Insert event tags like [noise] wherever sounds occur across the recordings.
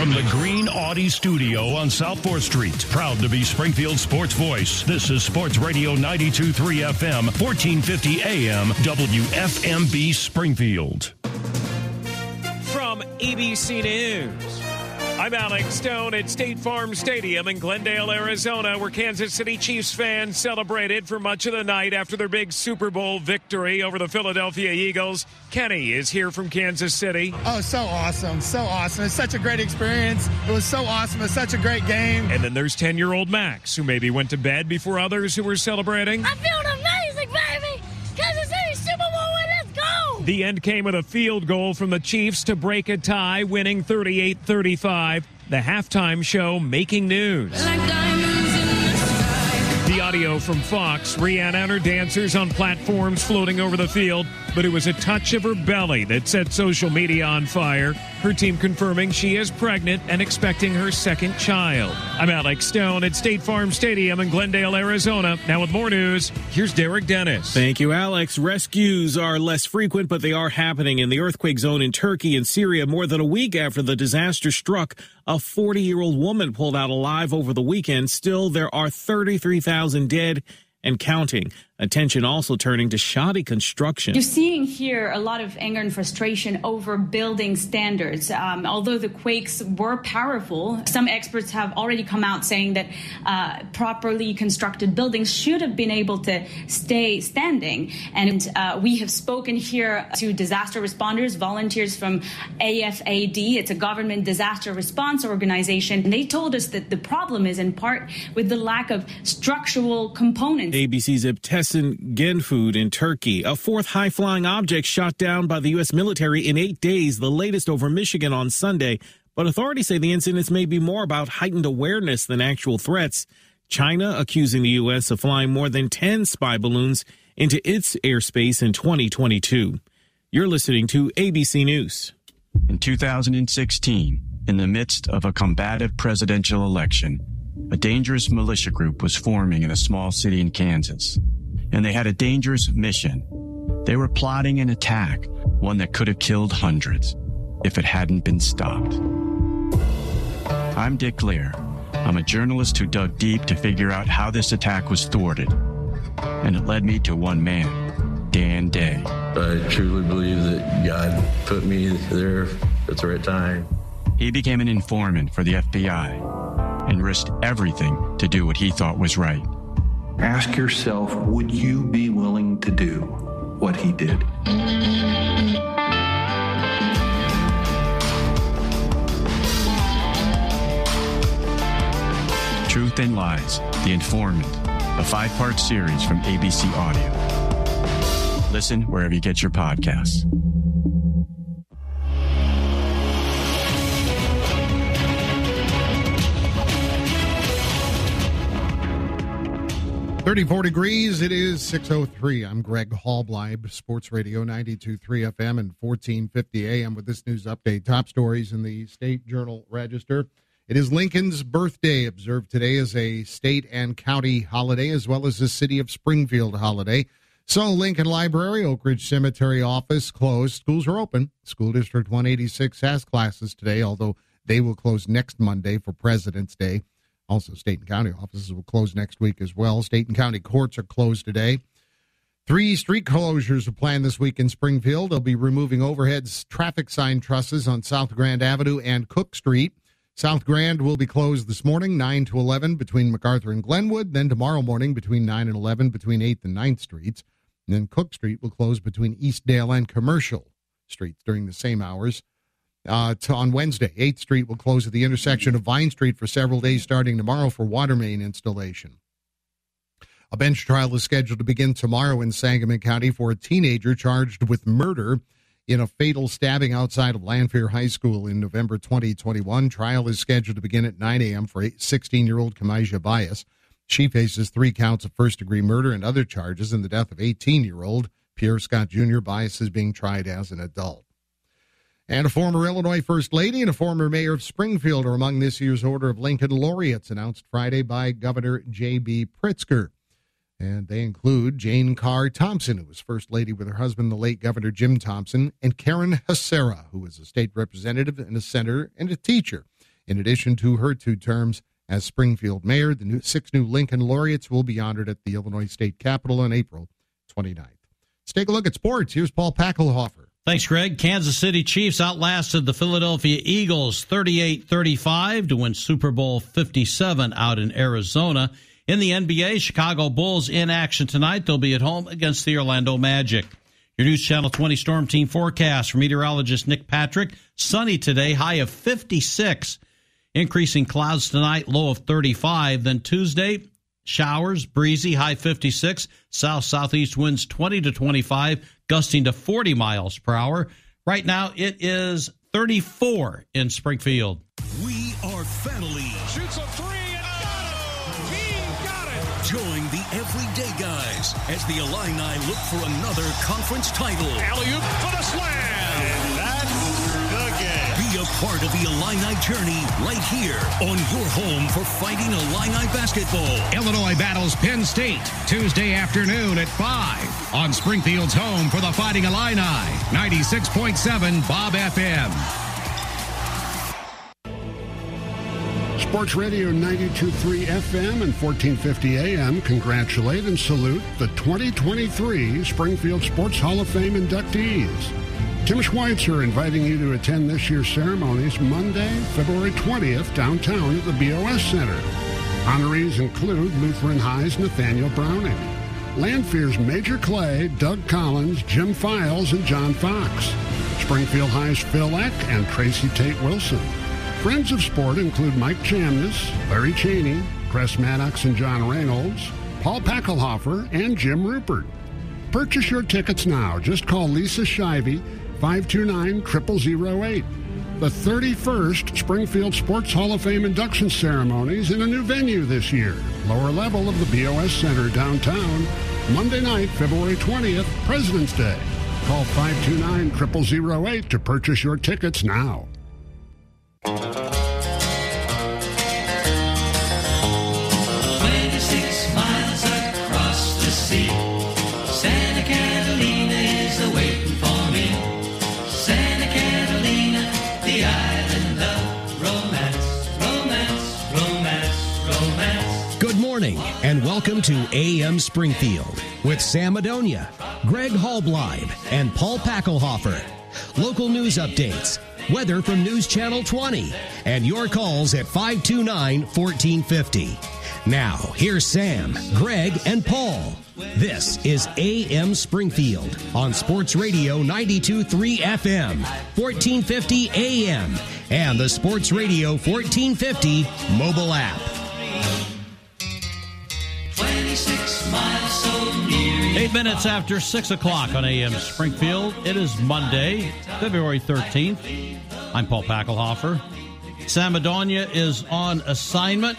From the Green Audi Studio on South 4th Street, proud to be Springfield Sports Voice. This is Sports Radio 92.3 FM, 1450 AM, WFMB Springfield. From ABC News. I'm Alex Stone at State Farm Stadium in Glendale, Arizona, where Kansas City Chiefs fans celebrated for much of the night after their big Super Bowl victory over the Philadelphia Eagles. Kenny is here from Kansas City. Oh, so awesome. So awesome. It's such a great experience. It was so awesome. It's such a great game. And then there's 10 year old Max, who maybe went to bed before others who were celebrating. I feel amazing, baby. The end came with a field goal from the Chiefs to break a tie, winning 38 35. The halftime show making news. The audio from Fox, Rihanna and her dancers on platforms floating over the field, but it was a touch of her belly that set social media on fire. Her team confirming she is pregnant and expecting her second child. I'm Alex Stone at State Farm Stadium in Glendale, Arizona. Now with more news, here's Derek Dennis. Thank you, Alex. Rescues are less frequent, but they are happening in the earthquake zone in Turkey and Syria more than a week after the disaster struck. A 40 year old woman pulled out alive over the weekend. Still, there are 33,000 dead and counting. Attention also turning to shoddy construction. You're seeing here a lot of anger and frustration over building standards. Um, although the quakes were powerful, some experts have already come out saying that uh, properly constructed buildings should have been able to stay standing. And uh, we have spoken here to disaster responders, volunteers from AFAD. It's a government disaster response organization. And they told us that the problem is in part with the lack of structural components. ABC's Ibtes Genfood in Turkey. A fourth high flying object shot down by the U.S. military in eight days, the latest over Michigan on Sunday. But authorities say the incidents may be more about heightened awareness than actual threats. China accusing the U.S. of flying more than 10 spy balloons into its airspace in 2022. You're listening to ABC News. In 2016, in the midst of a combative presidential election, a dangerous militia group was forming in a small city in Kansas and they had a dangerous mission. They were plotting an attack, one that could have killed hundreds if it hadn't been stopped. I'm Dick Lehr. I'm a journalist who dug deep to figure out how this attack was thwarted. And it led me to one man, Dan Day. I truly believe that God put me there at the right time. He became an informant for the FBI and risked everything to do what he thought was right. Ask yourself would you be willing to do what he did? Truth and Lies The Informant, a five part series from ABC Audio. Listen wherever you get your podcasts. 34 degrees. It is 603. I'm Greg Hallbleib, Sports Radio 92.3 FM and 1450 AM with this news update. Top stories in the State Journal Register. It is Lincoln's birthday, observed today as a state and county holiday, as well as the city of Springfield holiday. So, Lincoln Library, Oak Ridge Cemetery office closed. Schools are open. School District 186 has classes today, although they will close next Monday for President's Day. Also, state and county offices will close next week as well. State and county courts are closed today. Three street closures are planned this week in Springfield. They'll be removing overhead traffic sign trusses on South Grand Avenue and Cook Street. South Grand will be closed this morning, 9 to 11, between MacArthur and Glenwood. Then tomorrow morning, between 9 and 11, between 8th and 9th Streets. And then Cook Street will close between Eastdale and Commercial Streets during the same hours uh, to, on Wednesday. 8th Street will close at the intersection of Vine Street for several days starting tomorrow for water main installation. A bench trial is scheduled to begin tomorrow in Sangamon County for a teenager charged with murder in a fatal stabbing outside of Lanphier High School in November 2021. Trial is scheduled to begin at 9 a.m. for 16 year old Kamijah Bias. She faces three counts of first degree murder and other charges in the death of 18 year old Pierre Scott Jr. bias is being tried as an adult. And a former Illinois First Lady and a former mayor of Springfield are among this year's Order of Lincoln laureates announced Friday by Governor J.B. Pritzker. And they include Jayne Carr Thompson, who was First Lady with her husband, the late Governor Jim Thompson, and Karen Hasara, who was a state representative and a senator and a teacher. In addition to her two terms as Springfield mayor, the new, six new Lincoln laureates will be honored at the Illinois State Capitol on April 29th. Let's take a look at sports. Here's Paul Packelhofer. Thanks, Greg. Kansas City Chiefs outlasted the Philadelphia Eagles 38 35 to win Super Bowl 57 out in Arizona. In the NBA, Chicago Bulls in action tonight. They'll be at home against the Orlando Magic. Your News Channel 20 Storm Team forecast from meteorologist Nick Patrick. Sunny today, high of 56. Increasing clouds tonight, low of 35. Then Tuesday, showers, breezy, high 56. South southeast winds 20 to 25 gusting to 40 miles per hour. Right now, it is 34 in Springfield. We are family. Shoots a three and got it. He got it. Join the everyday guys as the Illini look for another conference title. Alley-oop for the slam. Part of the Illini journey right here on your home for Fighting Illini basketball. Illinois battles Penn State Tuesday afternoon at 5 on Springfield's home for the Fighting Illini. 96.7 Bob FM. Sports Radio 92.3 FM and 1450 AM congratulate and salute the 2023 Springfield Sports Hall of Fame inductees. Tim Schweitzer inviting you to attend this year's ceremonies Monday, February 20th, downtown at the BOS Center. Honorees include Lutheran High's Nathaniel Browning, Lanphier's Major Clay, Doug Collins, Jim Files, and John Fox, Springfield High's Phil Eck and Tracy Tate Wilson. Friends of sport include Mike Chamness, Larry Cheney, Chris Maddox and John Reynolds, Paul Packelhofer, and Jim Rupert. Purchase your tickets now. Just call Lisa Shivey, 529-0008. The 31st Springfield Sports Hall of Fame induction ceremonies in a new venue this year. Lower level of the BOS Center downtown. Monday night, February 20th, President's Day. Call 529-0008 to purchase your tickets now. Twenty-six miles across the sea, welcome to AM Springfield with Sam Madonia, Greg Hallbleib, and Paul Packelhofer. Local news updates, weather from News Channel 20, and your calls at 529 1450. Now, here's Sam, Greg, and Paul. This is AM Springfield on Sports Radio 923 FM, 1450 AM, and the Sports Radio 1450 mobile app. Eight minutes after 6 o'clock on AM Springfield. It is Monday, February 13th. I'm Paul Packelhofer. Sam Madonia is on assignment.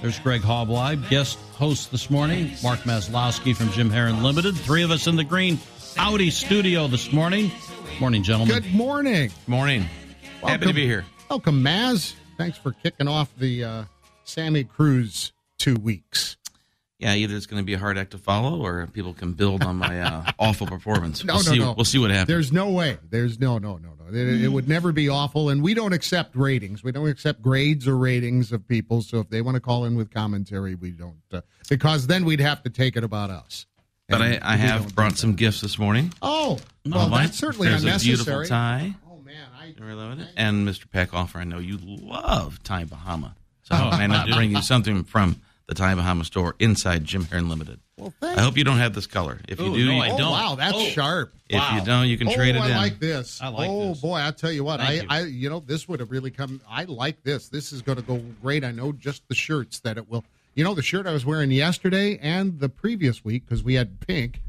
There's Greg Hallbleib, guest host this morning. Mark Maslowski from Jim Heron Limited. Three of us in the green Audi studio this morning. Morning, gentlemen. Good morning. Morning. Happy to be here. Welcome, Maz. Thanks for kicking off the uh, Sammy cruise two weeks. Yeah, either it's going to be a hard act to follow, or people can build on my uh, [laughs] awful performance. No, we'll no, see, no. We'll see what happens. There's no way. There's no, no, no, no. It, it would never be awful, and we don't accept ratings. We don't accept grades or ratings of people. So if they want to call in with commentary, we don't, uh, because then we'd have to take it about us. but I, And I have brought some gifts this morning. Oh, well, my- that's certainly There's unnecessary. a beautiful tie. Oh man, I really love it. And Mr. Packelhofer, I know you love Tommy Bahama, so Oh, [laughs] I may not bring you something from the Tommy Bahama store inside Jim Heron Limited. Well, I hope you don't have this color. If you do, no, you, I don't. Oh, wow, that's sharp. If Wow. you don't, you can oh, trade it I in. I like this. I like this. oh this. boy, I tell you what, Thank I, you. I, you know, this would have really come. I like this. This is going to go great. I know just the shirts that it will. You know, the shirt I was wearing yesterday and the previous week because we had pink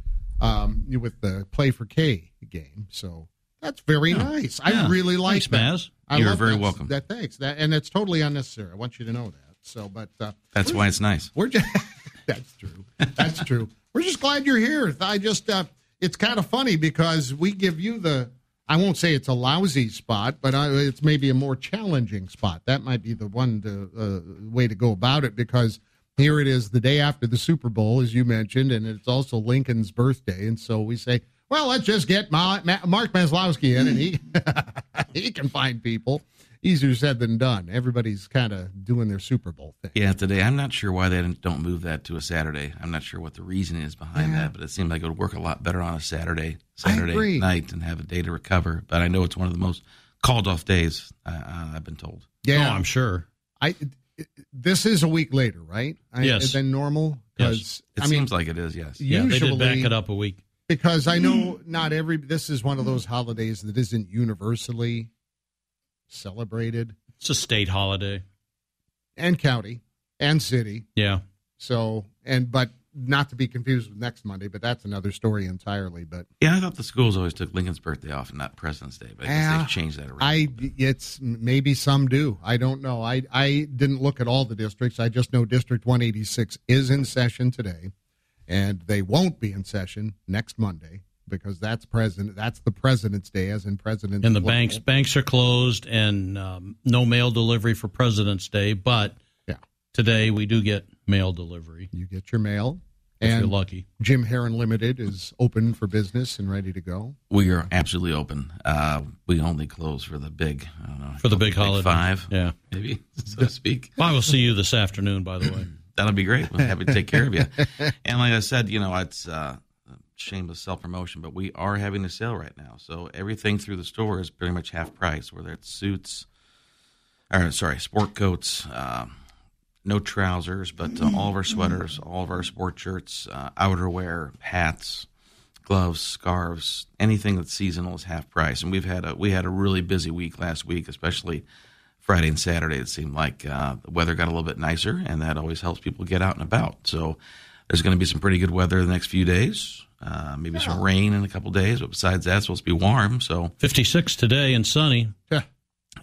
um, with the Play for K game. So that's very nice. I really like Thanks, that. Maz. I You're very that. welcome. That thanks. That and it's totally unnecessary. I want you to know that. So, but uh, That's why it's nice. We're just [laughs] that's true. That's true. We're just glad you're here. I just uh, it's kind of funny because we give you the I won't say it's a lousy spot, but I, it's maybe a more challenging spot. That might be the one to, uh, way to go about it because here it is the day after the Super Bowl, as you mentioned, and it's also Lincoln's birthday, and so we say, well, let's just get Ma- Ma- Mark Maslowski in, and he [laughs] he can find people. Easier said than done. Everybody's kind of doing their Super Bowl thing. Yeah, today I'm not sure why they don't move that to a Saturday. I'm not sure what the reason is behind Yeah. that, but it seems like it would work a lot better on a Saturday Saturday night and have a day to recover. But I know it's one of the most called off days. Uh, I've been told. Yeah, Oh, I'm sure. I this is a week later, right? I, Yes. Than normal. Yes. It I mean, seems like it is. Yes. Yeah, they did back it up a week. because I know not every. This is one of those holidays that isn't universally celebrated, It's a state holiday. and county and city. Yeah. So and but not to be confused with next Monday, but that's another story entirely. But Yeah, I thought the schools always took Lincoln's birthday off and not President's Day, but I guess Yeah. they've changed that around. I it's maybe some do. I don't know. I I didn't look at all the districts. I just know District 186 is in session today, and they won't be in session next Monday because that's president. That's the President's Day, as in President. And the banks banks are closed and um, no mail delivery for President's Day, but Yeah. today we do get mail delivery. You get your mail, If and you're lucky. Jim Heron Limited is open for business and ready to go. we are absolutely open. Uh, we only close for the big, I don't know, For the big holiday. five, Yeah. maybe [laughs] so to speak. [laughs] I will see you this afternoon, by the way. That'll be great. We're happy to take care of you. [laughs] And like I said, you know, it's uh, shameless self promotion, but we are having a sale right now. So everything through the store is pretty much half price, whether it's suits, or sorry, sport coats, um, no trousers, but uh, all of our sweaters, all of our sport shirts, uh, outerwear, hats, gloves, scarves, anything that's seasonal is half price. And we've had a we had a really busy week last week, especially Friday and Saturday. It seemed like uh, the weather got a little bit nicer, and that always helps people get out and about. So there's going to be some pretty good weather the next few days. Uh, maybe some rain in a couple days, but besides that, it's supposed to be warm. So 56 today and sunny. Yeah.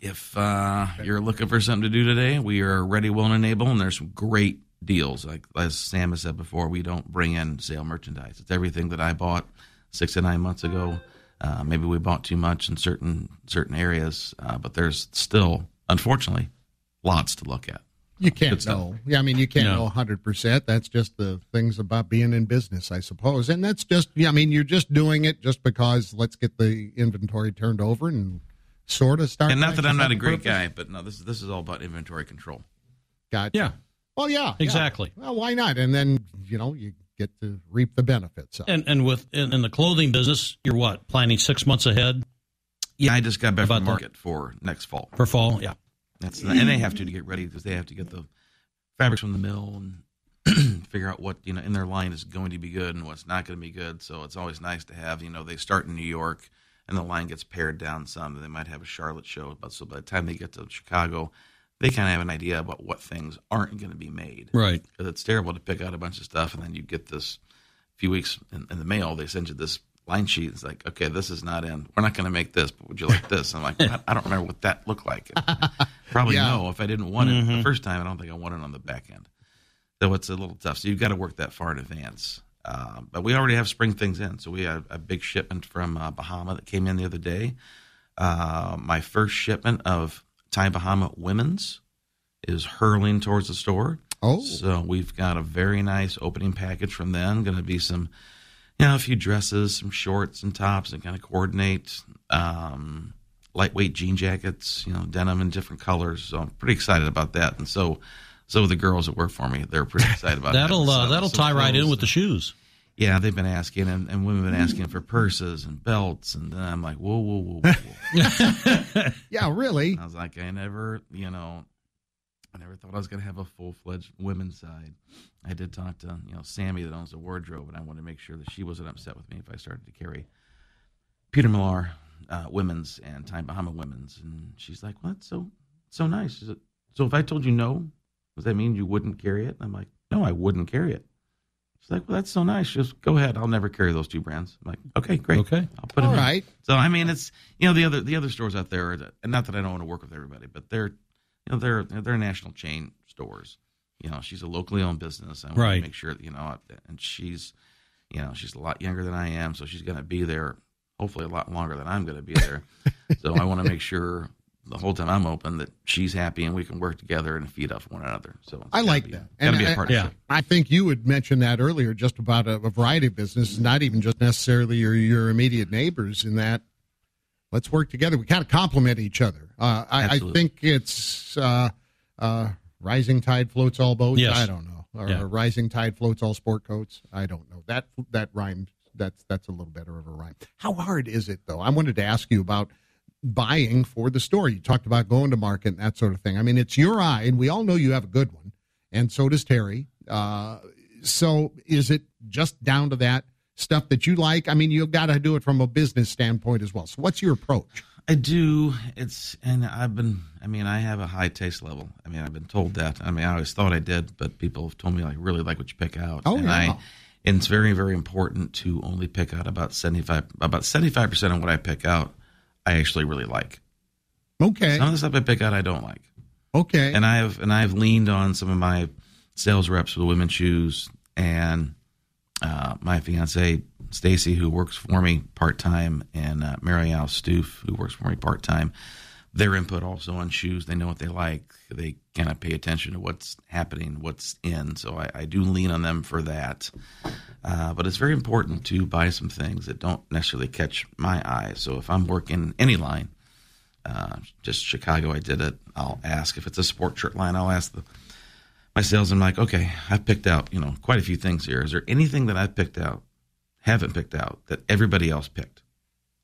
if uh, you're looking for something to do today, we are ready, willing, and able, and there's some great deals. Like as Sam has said before, we don't bring in sale merchandise. It's everything that I bought six to nine months ago. Uh, maybe we bought too much in certain certain areas, uh, but there's still, unfortunately, lots to look at. You can't Good know. Yeah, I mean, you can't No. know 100%. That's just the things about being in business, I suppose. And that's just, yeah, I mean, you're just doing it just because let's get the inventory turned over and sort of start. And not that I'm not a great purpose. guy, but no, this is this is all about inventory control. Gotcha. Yeah. Well, yeah. yeah. Exactly. Well, why not? And then, you know, you get to reap the benefits. of. And and with in, in the clothing business, you're what planning six months ahead Yeah, I just got back About from the- market for next fall. for fall. Yeah, That's and they have to to get ready because they have to get the fabrics from the mill and [clears throat] figure out what you know in their line is going to be good and what's not going to be good. So it's always nice to have you know they start in New York and the line gets pared down some. They might have a Charlotte show, but so by the time they get to Chicago, they kind of have an idea about what things aren't going to be made. right. Because it's terrible to pick out a bunch of stuff and then you get this few weeks in, in the mail. They send you this line sheet. It's like, okay, this is not in. We're not going to make this, but would you like this? I'm like, I, I don't remember what that looked like. [laughs] Probably Yeah. no. If I didn't want it the Mhm. first time, I don't think I want it on the back end. So it's a little tough. So you've got to work that far in advance. Um, but we already have spring things in. So we had a big shipment from uh, Bahama that came in the other day. Uh, my first shipment of Tommy Bahama women's is hurling towards the store. Oh. So we've got a very nice opening package from them. Going to be some, you know, a few dresses, some shorts and tops and kind of coordinate. Um, lightweight jean jackets, you know, denim in different colors. So I'm pretty excited about that. And so, so the girls that work for me, they're pretty excited about [laughs] That'll that. uh, So- that'll so tie right in with the shoes. Yeah, they've been asking, and, and women have been asking for purses and belts, and then I'm like, whoa, whoa, whoa, whoa, whoa. [laughs] [laughs] Yeah, really. I was like, I never, you know, I never thought I was going to have a full fledged women's side. I did talk to, you know, Sammy that owns the wardrobe, and I wanted to make sure that she wasn't upset with me if I started to carry Peter Millar uh, women's and Tommy Bahama women's. And she's like, well, that's so, so nice. She said, so if I told you no, does that mean you wouldn't carry it? And I'm like, no, I wouldn't carry it. She's like, well, that's so nice. Just go ahead. I'll never carry those two brands. I'm like, okay, great. Okay. I'll put All them in. right. So I mean, it's you know the other the other stores out there, are the- and not that I don't want to work with everybody, but they're you know they're they're national chain stores. You know, she's a locally owned business. I want Right. to make sure that you know, and she's You know, she's a lot younger than I am, so she's going to be there hopefully a lot longer than I'm going to be there. [laughs] so I want to make sure the whole time I'm open that she's happy and we can work together and feed off one another. So I like be- that. Gotta be I- a partnership. I think you had mentioned that earlier, just about a, a variety of businesses, not even just necessarily your your immediate neighbors. In that, let's work together. We kind of complement each other. Uh, I, I think it's uh, uh, rising tide floats all boats. Yes. I don't know, or, Yeah. rising tide floats all sport coats. I don't know that that rhyme. That's that's a little better of a rhyme. How hard is it though? I wanted to ask you about buying for the store. You talked about going to market and that sort of thing. I mean, it's your eye, and we all know you have a good one, and so does Terry. Uh, so, is it just down to that stuff that you like? I mean, you've got to do it from a business standpoint as well. So, what's your approach? I do. It's and I've been. I mean, I have a high taste level. I mean, I've been told that. I mean, I always thought I did, but people have told me I really like what you pick out. Oh, and yeah. I, and it's very, very important to only pick out about seventy five, about seventy five percent of what I pick out. I actually really like. Okay. Some of the stuff I pick out, I don't like. Okay. And I have and I've leaned on some of my sales reps for the women's shoes and uh, my fiance Stacy, who works for me part time, and uh, Mary Al Stoof, who works for me part time. Their input also on shoes. They know what they like. They kind of pay attention to what's happening, what's in. So I, I do lean on them for that. Uh, but it's very important to buy some things that don't necessarily catch my eye. So if I'm working any line, uh, just Chicago, I did it. I'll ask if it's a sport shirt line. I'll ask the my sales. I'm like, okay, I've picked out, you know, quite a few things here. Is there anything that I've picked out, haven't picked out that everybody else picked?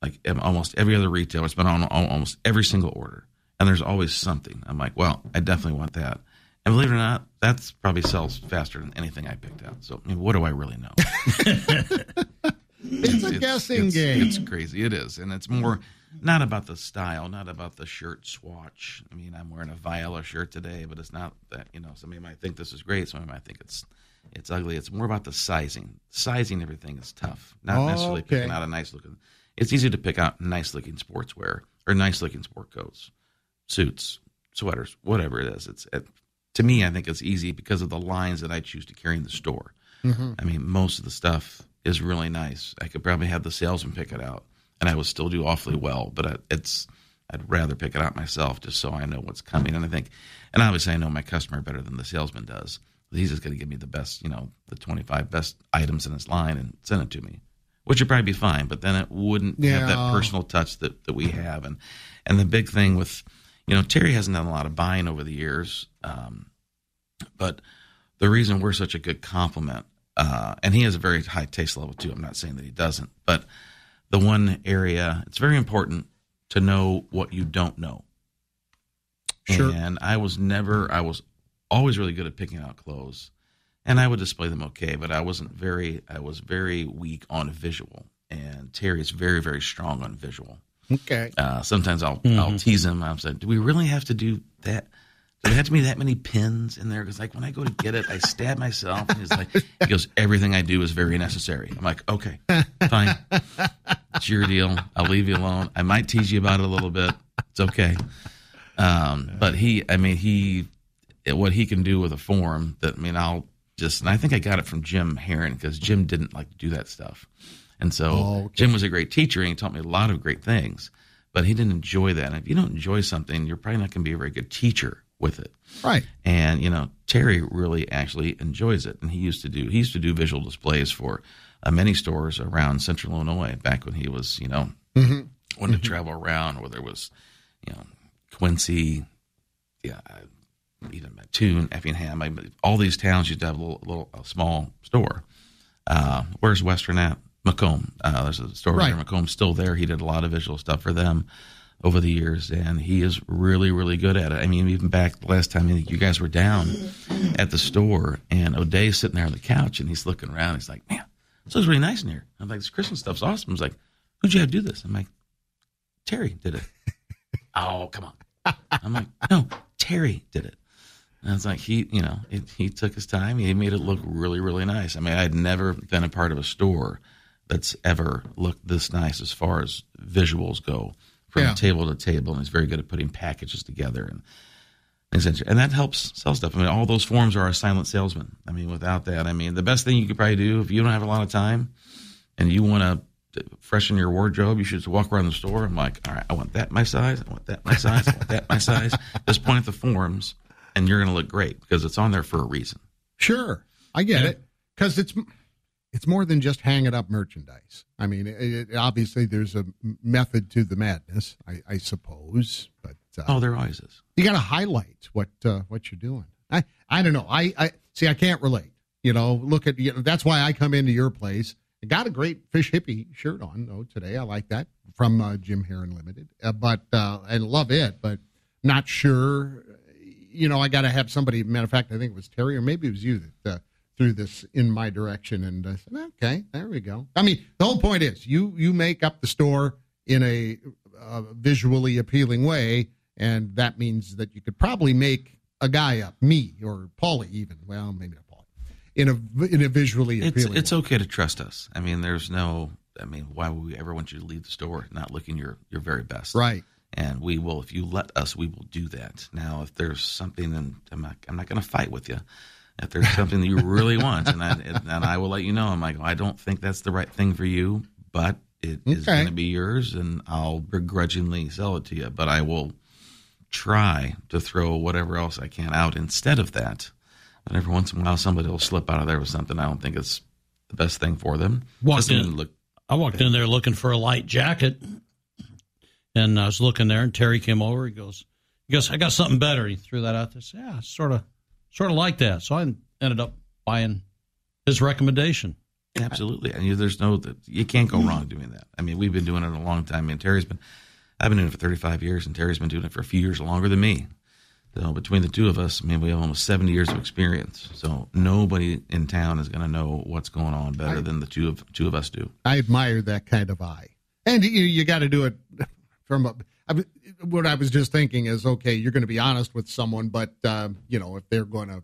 Like almost every other retailer, it's been on almost every single order, and there's always something. I'm like, well, I definitely want that. And believe it or not, that's probably sells faster than anything I picked out. So, I mean, what do I really know? [laughs] It's a guessing it's- game. It's crazy. It is, and it's more not about the style, not about the shirt swatch. I mean, I'm wearing a Viola shirt today, but it's not that. You know, somebody might think this is great. Somebody might think it's it's ugly. It's more about the sizing. Sizing everything is tough. Not necessarily Okay. picking out a nice looking. It's easy to pick out nice looking sportswear or nice looking sport coats, suits, sweaters, whatever it is. It's it, to me, I think it's easy because of the lines that I choose to carry in the store. Mhm. I mean, most of the stuff is really nice. I could probably have the salesman pick it out, and I would still do awfully well. But I, it's I'd rather pick it out myself just so I know what's coming. And I think, and obviously, I know my customer better than the salesman does. He's just going to give me the best, you know, the twenty five best items in his line and send it to me, which would probably be fine. But then it wouldn't have that personal touch that that we have. And and the big thing with, you know, Terry hasn't done a lot of buying over the years. Um, but the reason we're such a good compliment, uh, and he has a very high taste level too. I'm not saying that he doesn't, but the one area it's very important to know what you don't know. Sure. And I was never, I was always really good at picking out clothes, and I would display them okay, but I wasn't very, I was very weak on visual. And Terry is very, very strong on visual. Okay. Uh, sometimes I'll I'll tease him. I'm saying, do we really have to do that? We have to be that many pins in there? Because like when I go to get it, I stab myself. And he's like, he goes, everything I do is very necessary. I'm like, okay, fine, it's your deal. I'll leave you alone. I might tease you about it a little bit. It's okay. Um, but he, I mean, he, what he can do with a form that I mean, I'll just, and I think I got it from Jim Heron because Jim didn't like to do that stuff. And so Oh, okay. Jim was a great teacher and he taught me a lot of great things, but he didn't enjoy that. And if you don't enjoy something, you're probably not going to be a very good teacher with it. Right. And you know, Terry really actually enjoys it, and he used to do he used to do visual displays for uh, many stores around Central Illinois back when he was you know Mhm. wanted to travel around, where there was you know Quincy, yeah, even Mattoon, Effingham, I mean, all these towns used to have a little, little a small store. Uh, where's Western at? Macomb. Uh, there's a store Right. there. Macomb's still there. He did a lot of visual stuff for them over the years, and he is really, really good at it. I mean, even back the last time I think you guys were down at the store, and O'Day's sitting there on the couch, and he's looking around. He's like, "Man, this looks really nice in here." I'm like, "This Christmas stuff's awesome." He's like, "Who'd you have do this?" I'm like, "Terry did it." [laughs] oh, come on. I'm like, "No, Terry did it." And it's like he, you know, it, he took his time. He made it look really, really nice. I mean, I'd never been a part of a store that's ever looked this nice as far as visuals go, from Yeah. table to table. And he's very good at putting packages together. And Accenture. And that helps sell stuff. I mean, all those forms are a silent salesman. I mean, without that, I mean, the best thing you could probably do if you don't have a lot of time and you want to freshen your wardrobe, you should just walk around the store. I'm like, all right, I want that my size. I want that my size. I want that my size. [laughs] Just point at the forms and you're going to look great because it's on there for a reason. Sure, I get it because it's it's more than just hanging up merchandise. I mean, it, it, obviously there's a method to the madness, I, I suppose, but uh, oh, there always is. You got to highlight what uh, what you're doing. I I don't know. I I see. I can't relate. You know, look at you know, that's why I come into your place. I got a great fish hippie shirt on though today. I like that from uh, Jim Heron Limited, uh, but uh, I love it. But not sure. You know, I got to have somebody. Matter of fact, I think it was Terry or maybe it was you that uh, threw this in my direction, and I said, "Okay, there we go." I mean, the whole point is you you make up the store in a uh, visually appealing way, and that means that you could probably make a guy up, me or Paulie, even. Well, maybe not Paulie, in a in a visually It's appealing. it's okay to trust us. I mean, there's no. I mean, why would we ever want you to leave the store not looking your your very best? Right. And we will, if you let us, we will do that. Now, if there's something, and I'm not, I'm not going to fight with you. If there's something that you really want, and I and I will let you know. I'm like, I don't think that's the right thing for you, but it is Okay. going to be yours, and I'll begrudgingly sell it to you. But I will try to throw whatever else I can out instead of that. And every once in a while, somebody will slip out of there with something I don't think is the best thing for them. Walked Doesn't in. look I walked in there looking for a light jacket, and I was looking there, and Terry came over. He goes, "He goes, I got something better." He threw that out there. Said, yeah, sort of, sort of like that. So I ended up buying his recommendation. Absolutely, and you, there's no you can't go hmm. wrong doing that. I mean, we've been doing it a long time. I mean, Terry's been I've been doing it for 35 years, and Terry's been doing it for a few years longer than me. So between the two of us, I mean, we have almost 70 years of experience. So nobody in town is going to know what's going on better than the two of two of us do. I admire that kind of eye, and you you got to do it from a. I, mean, what I was just thinking is, okay, you're going to be honest with someone, but uh, you know, if they're going to,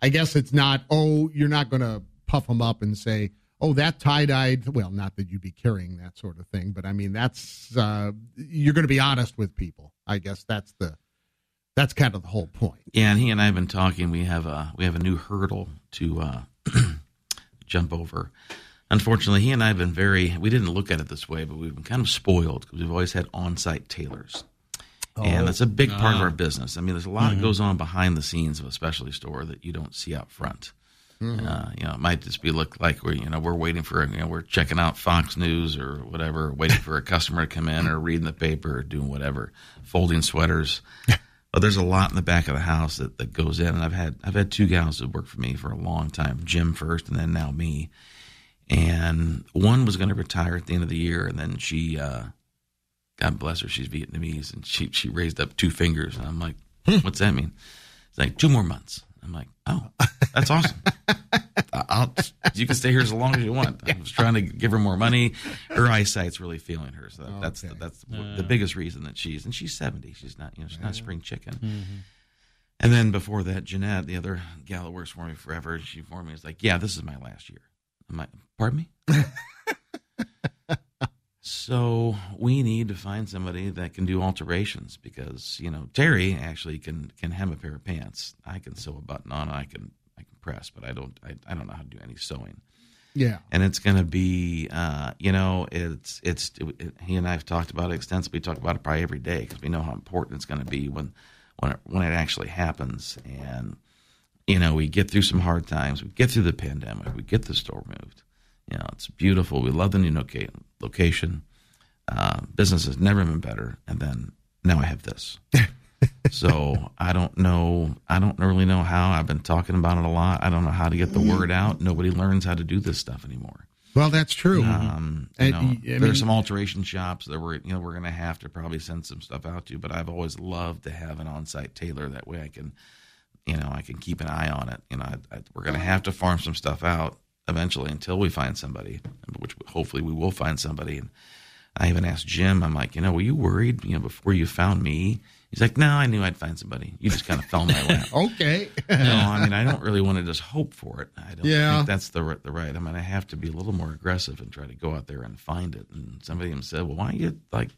I guess it's not. Oh, you're not going to puff them up and say, oh, that tie dyed. Well, not that you'd be carrying that sort of thing, but I mean, that's uh, you're going to be honest with people. I guess that's the that's kind of the whole point. Yeah, and he and I have been talking. We have a we have a new hurdle to uh, [clears throat] jump over. Unfortunately, he and I have been very. We didn't look at it this way, but we've been kind of spoiled because we've always had on-site tailors, and that's a big part of Ah. our business. I mean, there's a lot Mhm. that goes on behind the scenes of a specialty store that you don't see out front. Mhm. Uh, you know, it might just be look like we're you know we're waiting for you know we're checking out Fox News or whatever, waiting for a customer to come in or reading the paper or doing whatever, folding sweaters. But there's a lot in the back of the house that, that goes in, and I've had I've had two gals that worked for me for a long time, Jim first, and then now me. And one was going to retire at the end of the year, and then she, uh, God bless her, she's Vietnamese, and she she raised up two fingers, and I'm like, hmm. what's that mean? It's like two more months. I'm like, oh, that's awesome. [laughs] I- I'll, you can stay here as long as you want. I was trying to give her more money. Her eyesight's really feeling her, so that, that's the, that's the, the biggest reason that she's and she's seventy. She's not you know she's not spring chicken. Mm-hmm. And then before that, Jeanette, the other gal that works for me forever, she informed me, it's like, yeah, this is my last year. I'm like, pardon me? [laughs] so we need to find somebody that can do alterations because, you know, Terry actually can can hem a pair of pants. I can sew a button on, I can I can press, but I don't I, I don't know how to do any sewing. Yeah. and it's going to be uh, you know it's it's it, he and I've talked about it extensively. Talk about it probably every day because we know how important it's going to be when when it, when it actually happens. And you know we get through some hard times. We get through the pandemic. We get the store moved you know it's beautiful we love the new loca- location uh, business has never been better and then now I have this [laughs] so I don't know. I don't really know how. I've been talking about it a lot. I don't know how to get the word out. Nobody learns how to do this stuff anymore. Well, that's true. Um, you And, know, I there's mean- some alteration shops that we're you know we're going to have to probably send some stuff out to. But I've always loved to have an on-site tailor. That way I can, you know, I can keep an eye on it. You know, I, I, we're going to have to farm some stuff out eventually until we find somebody, which hopefully we will find somebody. And I even asked Jim. I'm like, you know, were you worried? You know, before you found me. He's like, no, I knew I'd find somebody. You just kind of fell my lap. [laughs] okay. no, I mean, I don't really want to just hope for it. I don't Yeah. think that's the right- the right. I mean, I have to be a little more aggressive and try to go out there and find it. And somebody even said, well, why don't you like,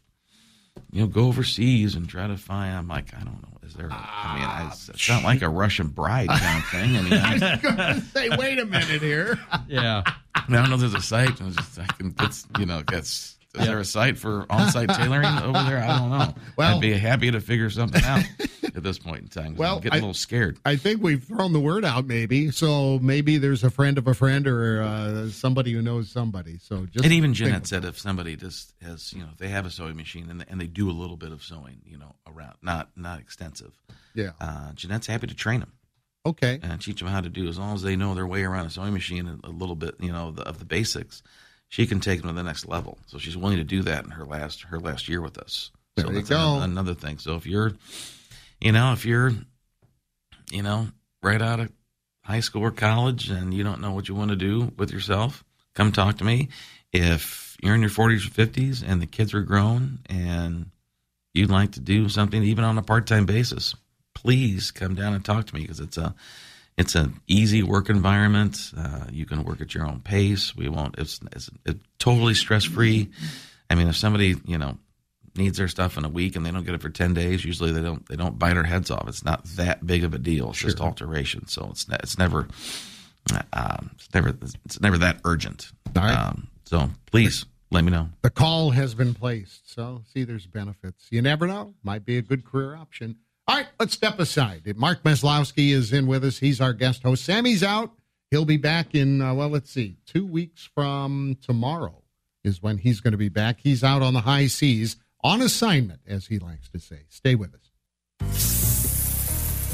you know, go overseas and try to find? I'm like, I don't know. Is there? I mean, I, ah, it's not like a Russian bride kind of thing. I mean, I, [laughs] I was going to say, wait a minute here. Yeah. [laughs] I, mean, I don't know if there's a site. It's just, I can, it's, you know, it's, is there a site for on-site [laughs] tailoring over there? I don't know. Well- I'd be happy to figure something out [laughs] at this point in time. Well, I'm getting I- a little scared. I think we've thrown the word out, maybe. So maybe there's a friend of a friend or uh, somebody who knows somebody. So just and even Jeanette said if somebody just has, you know, if they have a sewing machine and they, and they do a little bit of sewing, you know, around, not not extensive. Yeah. Uh, Jeanette's happy to train them. Okay. And teach them how to do as long as they know their way around a sewing machine and a little bit, you know, the, of the basics. She can take them to the next level. So she's willing to do that in her last her last year with us. So There you that's go. Another, another thing. So if you're, you know, if you're, you know, right out of high school or college and you don't know what you want to do with yourself, come talk to me. If you're in your 40s or 50s and the kids are grown and you'd like to do something even on a part-time basis, please come down and talk to me because it's a it's an easy work environment. Uh, you can work at your own pace. We won't. It's, it's, it's totally stress free. I mean, if somebody you know needs their stuff in a week and they don't get it for ten days, usually they don't they don't bite our heads off. It's not that big of a deal. It's just alteration. So it's ne- it's never um, it's never it's never that urgent. Um, so please let me know. The call has been placed. So, see, there's benefits. You never know. Might be a good career option. All right, let's step aside. Mark Maslowski is in with us. He's our guest host. Sammy's out. He'll be back in, uh, well, let's see, two weeks from tomorrow is when he's going to be back. He's out on the high seas on assignment, as he likes to say. Stay with us.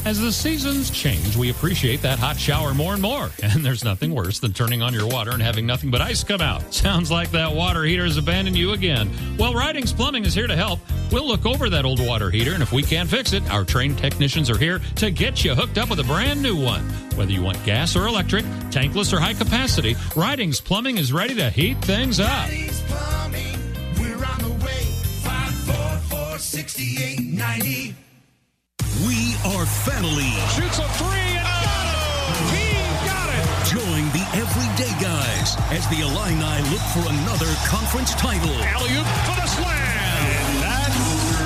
As the seasons change, we appreciate that hot shower more and more. [laughs] And there's nothing worse than turning on your water and having nothing but ice come out. [laughs] Sounds like that water heater has abandoned you again. Well, Ridings Plumbing is here to help. We'll look over that old water heater, and if we can't fix it, our trained technicians are here to get you hooked up with a brand new one. Whether you want gas or electric, tankless or high capacity, Ridings Plumbing is ready to heat things up. We're on the way. 544 6890. We are family. Shoots a three and got it. He got it. Join the everyday guys as the Illini look for another conference title. Alley-oop for the slam. And that's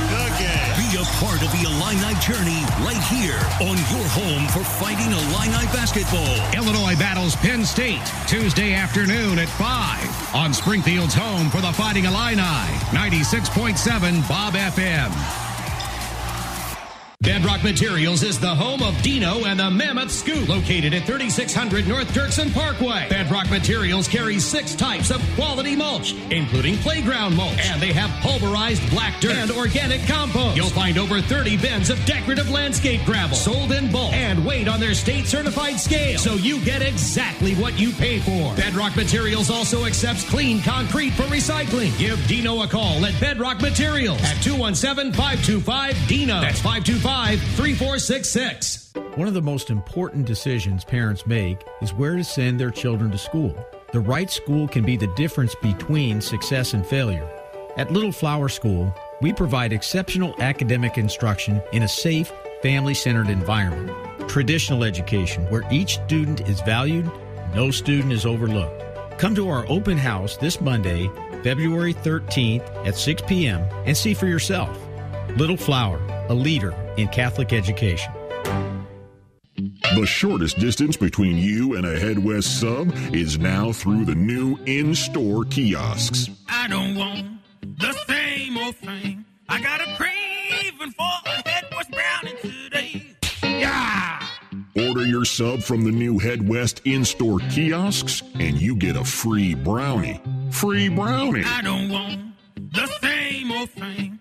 the game. Be a part of the Illini journey right here on your home for Fighting Illini basketball. Illinois battles Penn State Tuesday afternoon at 5 on Springfield's home for the Fighting Illini. 96.7 Bob FM. Bedrock Materials is the home of Dino and the Mammoth Scoop, located at 3600 North Dirksen Parkway. Bedrock Materials carries six types of quality mulch, including playground mulch, and they have pulverized black dirt and organic compost. You'll find over 30 bins of decorative landscape gravel sold in bulk and weighed on their state certified scale, so you get exactly what you pay for. Bedrock Materials also accepts clean concrete for recycling. Give Dino a call at Bedrock Materials at 217 525 Dino. That's 525 3466. One of the most important decisions parents make is where to send their children to school. The right school can be the difference between success and failure. At Little Flower School, we provide exceptional academic instruction in a safe, family centered environment. Traditional education, where each student is valued, no student is overlooked. Come to our open house this Monday, February 13th at 6 p.m., and see for yourself. Little Flower, a leader in Catholic education. The shortest distance between you and a Head West sub is now through the new in store kiosks. I don't want the same old thing. I got a craving for a head west brownie today. Yeah! Order your sub from the new Head West in store kiosks, and you get a free brownie. Free brownie. I don't want the same old thing.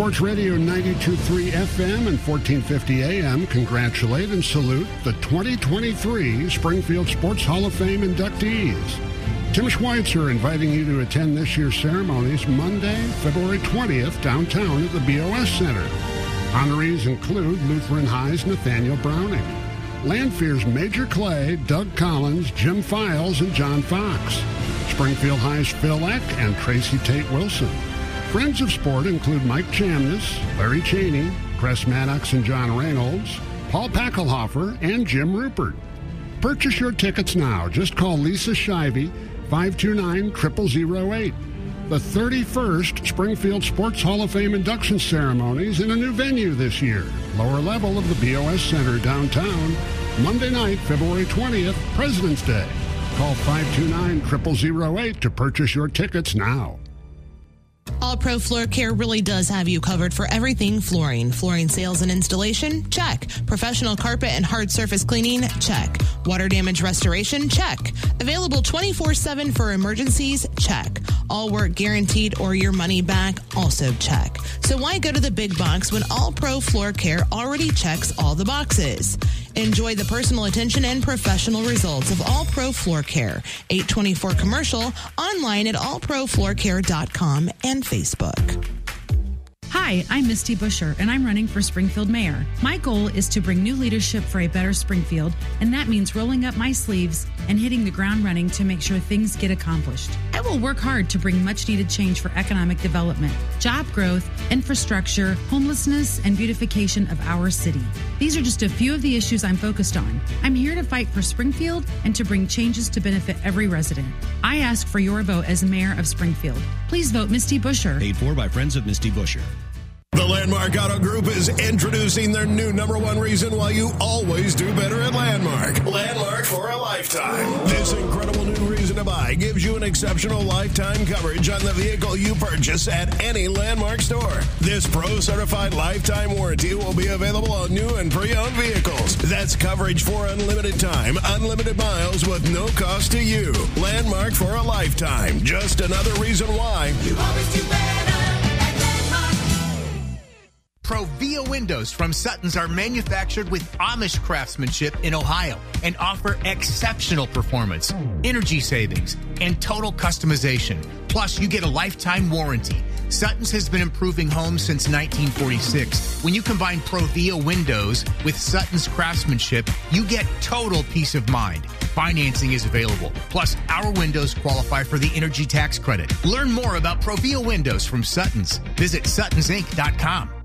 Sports Radio 92.3 FM and 1450 AM congratulate and salute the 2023 Springfield Sports Hall of Fame inductees. Tim Schweitzer inviting you to attend this year's ceremonies Monday, February 20th, downtown at the BOS Center. Honorees include Lutheran High's Nathaniel Browning, Lanphier's Major Clay, Doug Collins, Jim Files, and John Fox, Springfield High's Phil Eck and Tracy Tate Wilson. Friends of sport include Mike Chamness, Larry Cheney, Chris Maddox and John Reynolds, Paul Packelhofer, and Jim Rupert. Purchase your tickets now. Just call Lisa Shivey, 529 0008. The 31st Springfield Sports Hall of Fame induction ceremonies in a new venue this year, lower level of the BOS Center downtown, Monday night, February 20th, President's Day. Call 529 0008 to purchase your tickets now. All Pro Floor Care really does have you covered for everything flooring. Flooring sales and installation? Check. Professional carpet and hard surface cleaning? Check. Water damage restoration? Check. Available 24 7 for emergencies? Check. All work guaranteed or your money back? Also check. So why go to the big box when All Pro Floor Care already checks all the boxes? Enjoy the personal attention and professional results of All Pro Floor Care. 824 commercial online at allprofloorcare.com and Facebook. Hi, I'm Misty Buscher, and I'm running for Springfield Mayor. My goal is to bring new leadership for a better Springfield, and that means rolling up my sleeves and hitting the ground running to make sure things get accomplished. I will work hard to bring much needed change for economic development, job growth, infrastructure, homelessness, and beautification of our city. These are just a few of the issues I'm focused on. I'm here to fight for Springfield and to bring changes to benefit every resident. I ask for your vote as mayor of Springfield. Please vote Misty Buscher. Paid for by Friends of Misty Buscher. The Landmark Auto Group is introducing their new number one reason why you always do better at Landmark. Landmark for a lifetime. This incredible new reason to buy gives you an exceptional lifetime coverage on the vehicle you purchase at any Landmark store. This pro certified lifetime warranty will be available on new and pre owned vehicles. That's coverage for unlimited time, unlimited miles with no cost to you. Landmark for a lifetime. Just another reason why you always do better. Provia windows from Sutton's are manufactured with Amish craftsmanship in Ohio and offer exceptional performance, energy savings, and total customization. Plus, you get a lifetime warranty. Sutton's has been improving homes since 1946. When you combine Provia windows with Sutton's craftsmanship, you get total peace of mind. Financing is available. Plus, our windows qualify for the energy tax credit. Learn more about Provia windows from Sutton's. Visit suttonsinc.com.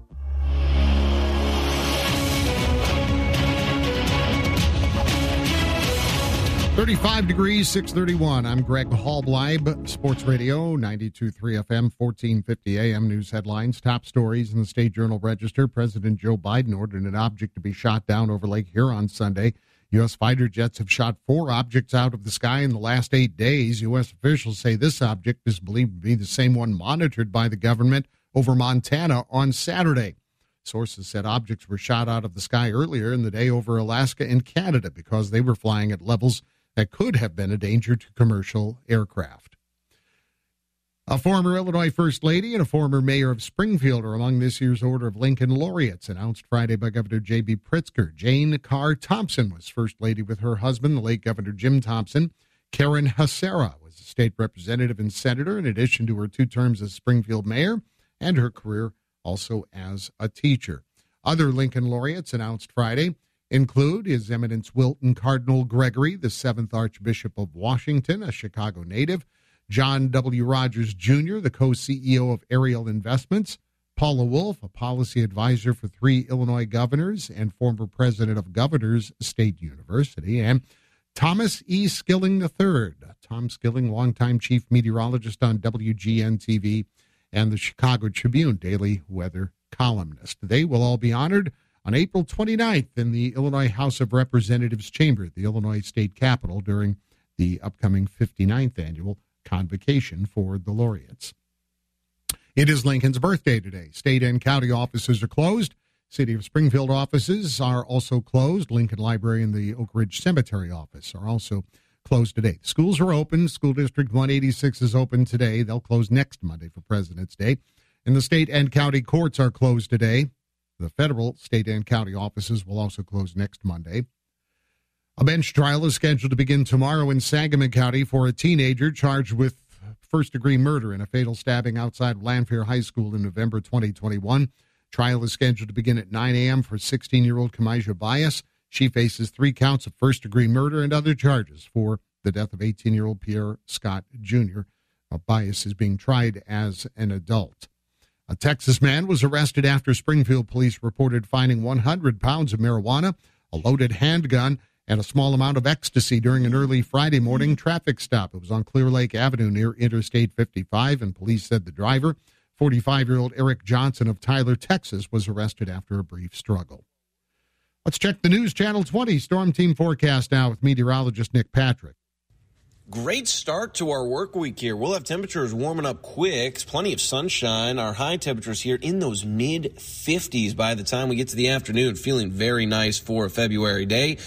35 degrees, 631. I'm Greg Hallbleib, Sports Radio, 92.3 FM, 1450 AM news headlines. Top stories in the State Journal Register. President Joe Biden ordered an object to be shot down over Lake Huron Sunday. U.S. fighter jets have shot four objects out of the sky in the last eight days. U.S. officials say this object is believed to be the same one monitored by the government over Montana on Saturday. Sources said objects were shot out of the sky earlier in the day over Alaska and Canada because they were flying at levels that could have been a danger to commercial aircraft. A former Illinois First Lady and a former mayor of Springfield are among this year's Order of Lincoln laureates, announced Friday by Governor J.B. Pritzker. Jayne Carr Thompson was First Lady with her husband, the late Governor Jim Thompson. Karen Hasara was a state representative and senator, in addition to her two terms as Springfield mayor and her career also as a teacher. Other Lincoln laureates announced Friday include His Eminence Wilton Cardinal Gregory, the seventh Archbishop of Washington, a Chicago native, John W. Rogers Jr., the co CEO of Ariel Investments, Paula Wolff, a policy advisor for three Illinois governors and former president of Governors State University, and Thomas E. Skilling III. Tom Skilling, longtime chief meteorologist on WGN TV and the Chicago Tribune daily weather columnist. They will all be honored on April 29th in the Illinois House of Representatives chamber the Illinois State Capitol during the upcoming 59th annual convocation for the laureates. It is Lincoln's birthday today. State and county offices are closed. City of Springfield offices are also closed. Lincoln Library and the Oak Ridge Cemetery office are also closed today. Schools are open. School District 186 is open today. They'll close next Monday for President's Day. And the state and county courts are closed today. The federal, state, and county offices will also close next Monday. A bench trial is scheduled to begin tomorrow in Sangamon County for a teenager charged with first degree murder in a fatal stabbing outside Lanphier High School in November 2021. Trial is scheduled to begin at 9 a.m. for 16 year old Kamijah Bias. She faces three counts of first degree murder and other charges for the death of 18 year old Pierre Scott Jr. Bias is being tried as an adult. A Texas man was arrested after Springfield police reported finding 100 pounds of marijuana, a loaded handgun, and a small amount of ecstasy during an early Friday morning traffic stop. It was on Clear Lake Avenue near Interstate 55, and police said the driver, 45 year old Eric Johnson of Tyler, Texas, was arrested after a brief struggle. Let's check the News Channel 20 Storm Team forecast now with meteorologist Nick Patrick. Great start to our work week here. We'll have temperatures warming up quick, plenty of sunshine. Our high temperatures here in those mid 50s by the time we get to the afternoon, feeling very nice for a February day.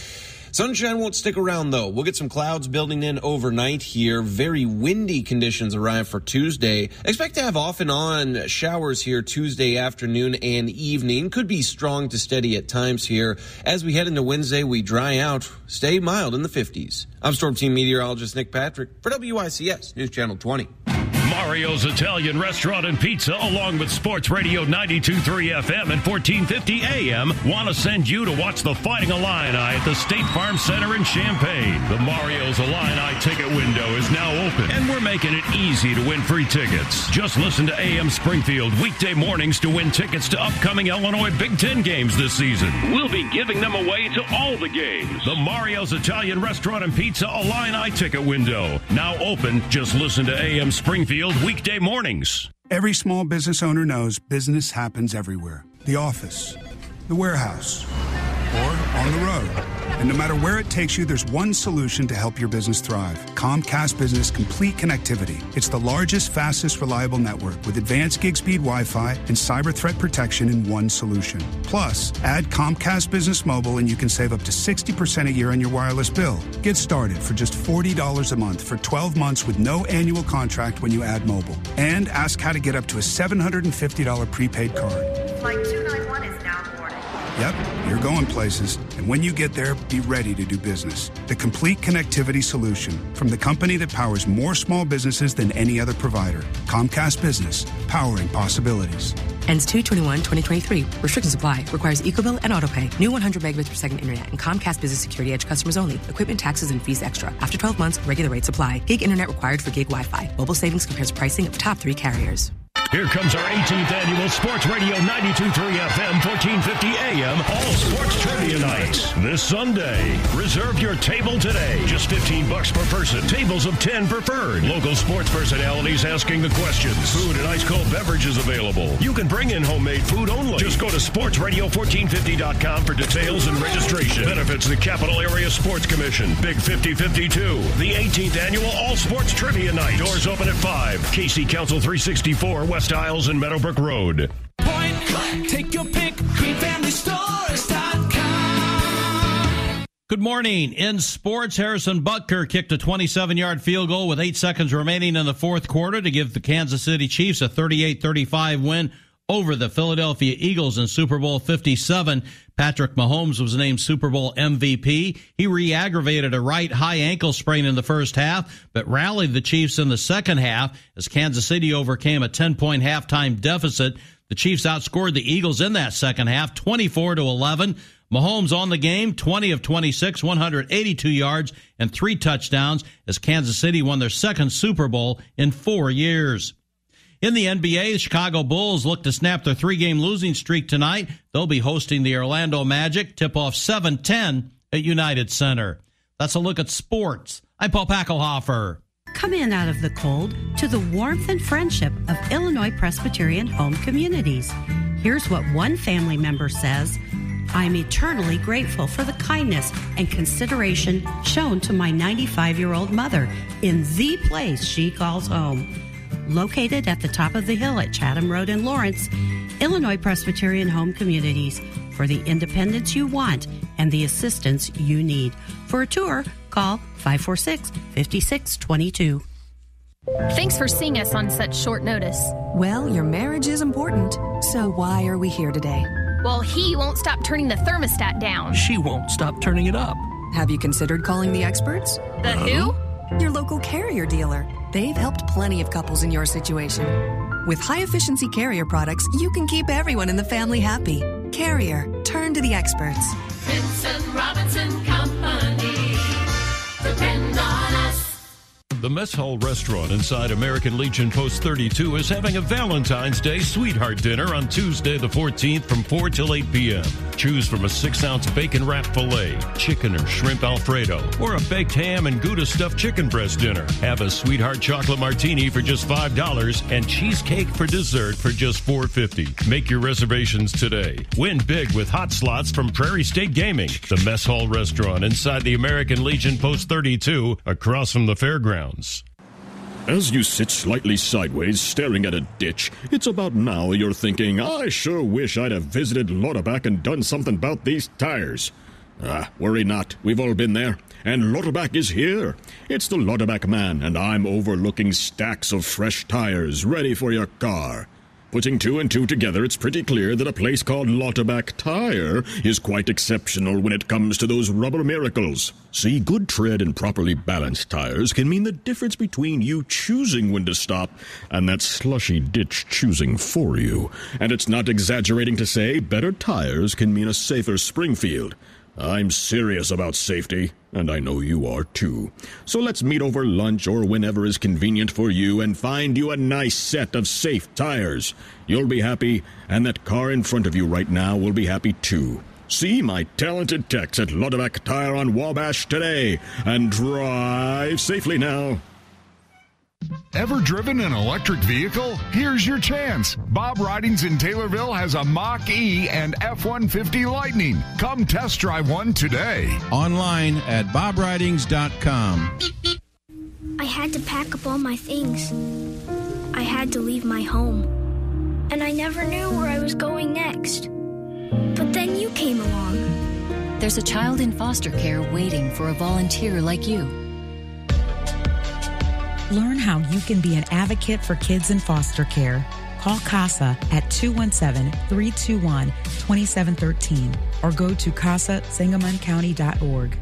Sunshine won't stick around though. We'll get some clouds building in overnight here. Very windy conditions arrive for Tuesday. Expect to have off and on showers here Tuesday afternoon and evening. Could be strong to steady at times here. As we head into Wednesday, we dry out. Stay mild in the 50s. I'm Storm Team meteorologist Nick Patrick for WICS News Channel 20. Mario's Italian Restaurant and Pizza, along with Sports Radio 92.3 FM and 1450 AM, want to send you to watch the Fighting Illini at the State Farm Center in Champaign. The Mario's Illini ticket window is now open, and we're making it easy to win free tickets. Just listen to AM Springfield weekday mornings to win tickets to upcoming Illinois Big Ten games this season. We'll be giving them away to all the games. The Mario's Italian Restaurant and Pizza Illini ticket window, now open. Just listen to AM Springfield weekday mornings. Every small business owner knows business happens everywhere. The office, the warehouse, or on the road. And no matter where it takes you, there's one solution to help your business thrive Comcast Business Complete Connectivity. It's the largest, fastest, reliable network with advanced gig speed Wi Fi and cyber threat protection in one solution. Plus, add Comcast Business Mobile and you can save up to 60% a year on your wireless bill. Get started for just $40 a month for 12 months with no annual contract when you add mobile. And ask how to get up to a $750 prepaid card. Flight 291 is now. Yep, you're going places. And when you get there, be ready to do business. The complete connectivity solution from the company that powers more small businesses than any other provider. Comcast Business, powering possibilities. Ends 221-2023. Restrictions apply. Requires EcoBill and AutoPay. New 100 megabits per second internet and Comcast Business Security Edge customers only. Equipment taxes and fees extra. After 12 months, regular rates apply. Gig internet required for gig Wi-Fi. Mobile savings compares pricing of top three carriers. Here comes our 18th annual Sports Radio 92.3 FM, 1450 AM, All Sports Trivia Night. This Sunday. Reserve your table today. Just 15 bucks per person. Tables of 10 preferred. Local sports personalities asking the questions. Food and ice cold beverages available. You can bring in homemade food only. Just go to sportsradio1450.com for details and registration. Benefits the Capital Area Sports Commission. Big 5052. The 18th annual All Sports Trivia Night. Doors open at 5. KC Council 364 West Iles and Meadowbrook Road. Point, take your pick, greenfamilystories.com. Good morning. In sports, Harrison Butker kicked a 27 yard field goal with eight seconds remaining in the fourth quarter to give the Kansas City Chiefs a 38 35 win over the Philadelphia Eagles in Super Bowl 57. Patrick Mahomes was named Super Bowl MVP. He re-aggravated a right high ankle sprain in the first half, but rallied the Chiefs in the second half as Kansas City overcame a 10 point halftime deficit. The Chiefs outscored the Eagles in that second half, 24 to 11. Mahomes on the game, 20 of 26, 182 yards and three touchdowns as Kansas City won their second Super Bowl in four years. In the NBA, the Chicago Bulls look to snap their three game losing streak tonight. They'll be hosting the Orlando Magic, tip off 7 10 at United Center. That's a look at sports. I'm Paul Packelhofer. Come in out of the cold to the warmth and friendship of Illinois Presbyterian Home Communities. Here's what one family member says I'm eternally grateful for the kindness and consideration shown to my 95 year old mother in the place she calls home. Located at the top of the hill at Chatham Road in Lawrence, Illinois Presbyterian Home Communities for the independence you want and the assistance you need. For a tour, call 546 5622. Thanks for seeing us on such short notice. Well, your marriage is important, so why are we here today? Well, he won't stop turning the thermostat down. She won't stop turning it up. Have you considered calling the experts? The who? Your local carrier dealer. They've helped plenty of couples in your situation. With high efficiency carrier products, you can keep everyone in the family happy. Carrier, turn to the experts. Vincent Robinson Company. The Mess Hall Restaurant inside American Legion Post 32 is having a Valentine's Day sweetheart dinner on Tuesday the 14th from 4 till 8 p.m. Choose from a 6 ounce bacon wrap filet, chicken or shrimp Alfredo, or a baked ham and Gouda stuffed chicken breast dinner. Have a sweetheart chocolate martini for just $5 and cheesecake for dessert for just $4.50. Make your reservations today. Win big with hot slots from Prairie State Gaming, the Mess Hall Restaurant inside the American Legion Post 32 across from the fairgrounds. As you sit slightly sideways staring at a ditch, it's about now you're thinking, I sure wish I'd have visited Lauterbach and done something about these tires. Ah, worry not, we've all been there. And Lauterbach is here. It's the Lauterbach man, and I'm overlooking stacks of fresh tires ready for your car. Putting two and two together, it's pretty clear that a place called Lauterbach Tire is quite exceptional when it comes to those rubber miracles. See, good tread and properly balanced tires can mean the difference between you choosing when to stop and that slushy ditch choosing for you. And it's not exaggerating to say better tires can mean a safer Springfield. I'm serious about safety, and I know you are too. So let's meet over lunch or whenever is convenient for you and find you a nice set of safe tires. You'll be happy, and that car in front of you right now will be happy too. See my talented techs at Lauterbach Tire on Wabash today, and drive safely now. Ever driven an electric vehicle? Here's your chance. Bob Ridings in Taylorville has a Mach E and F 150 Lightning. Come test drive one today. Online at bobridings.com. I had to pack up all my things. I had to leave my home. And I never knew where I was going next. But then you came along. There's a child in foster care waiting for a volunteer like you. Learn how you can be an advocate for kids in foster care. Call CASA at 217 321 2713 or go to casasangamoncounty.org.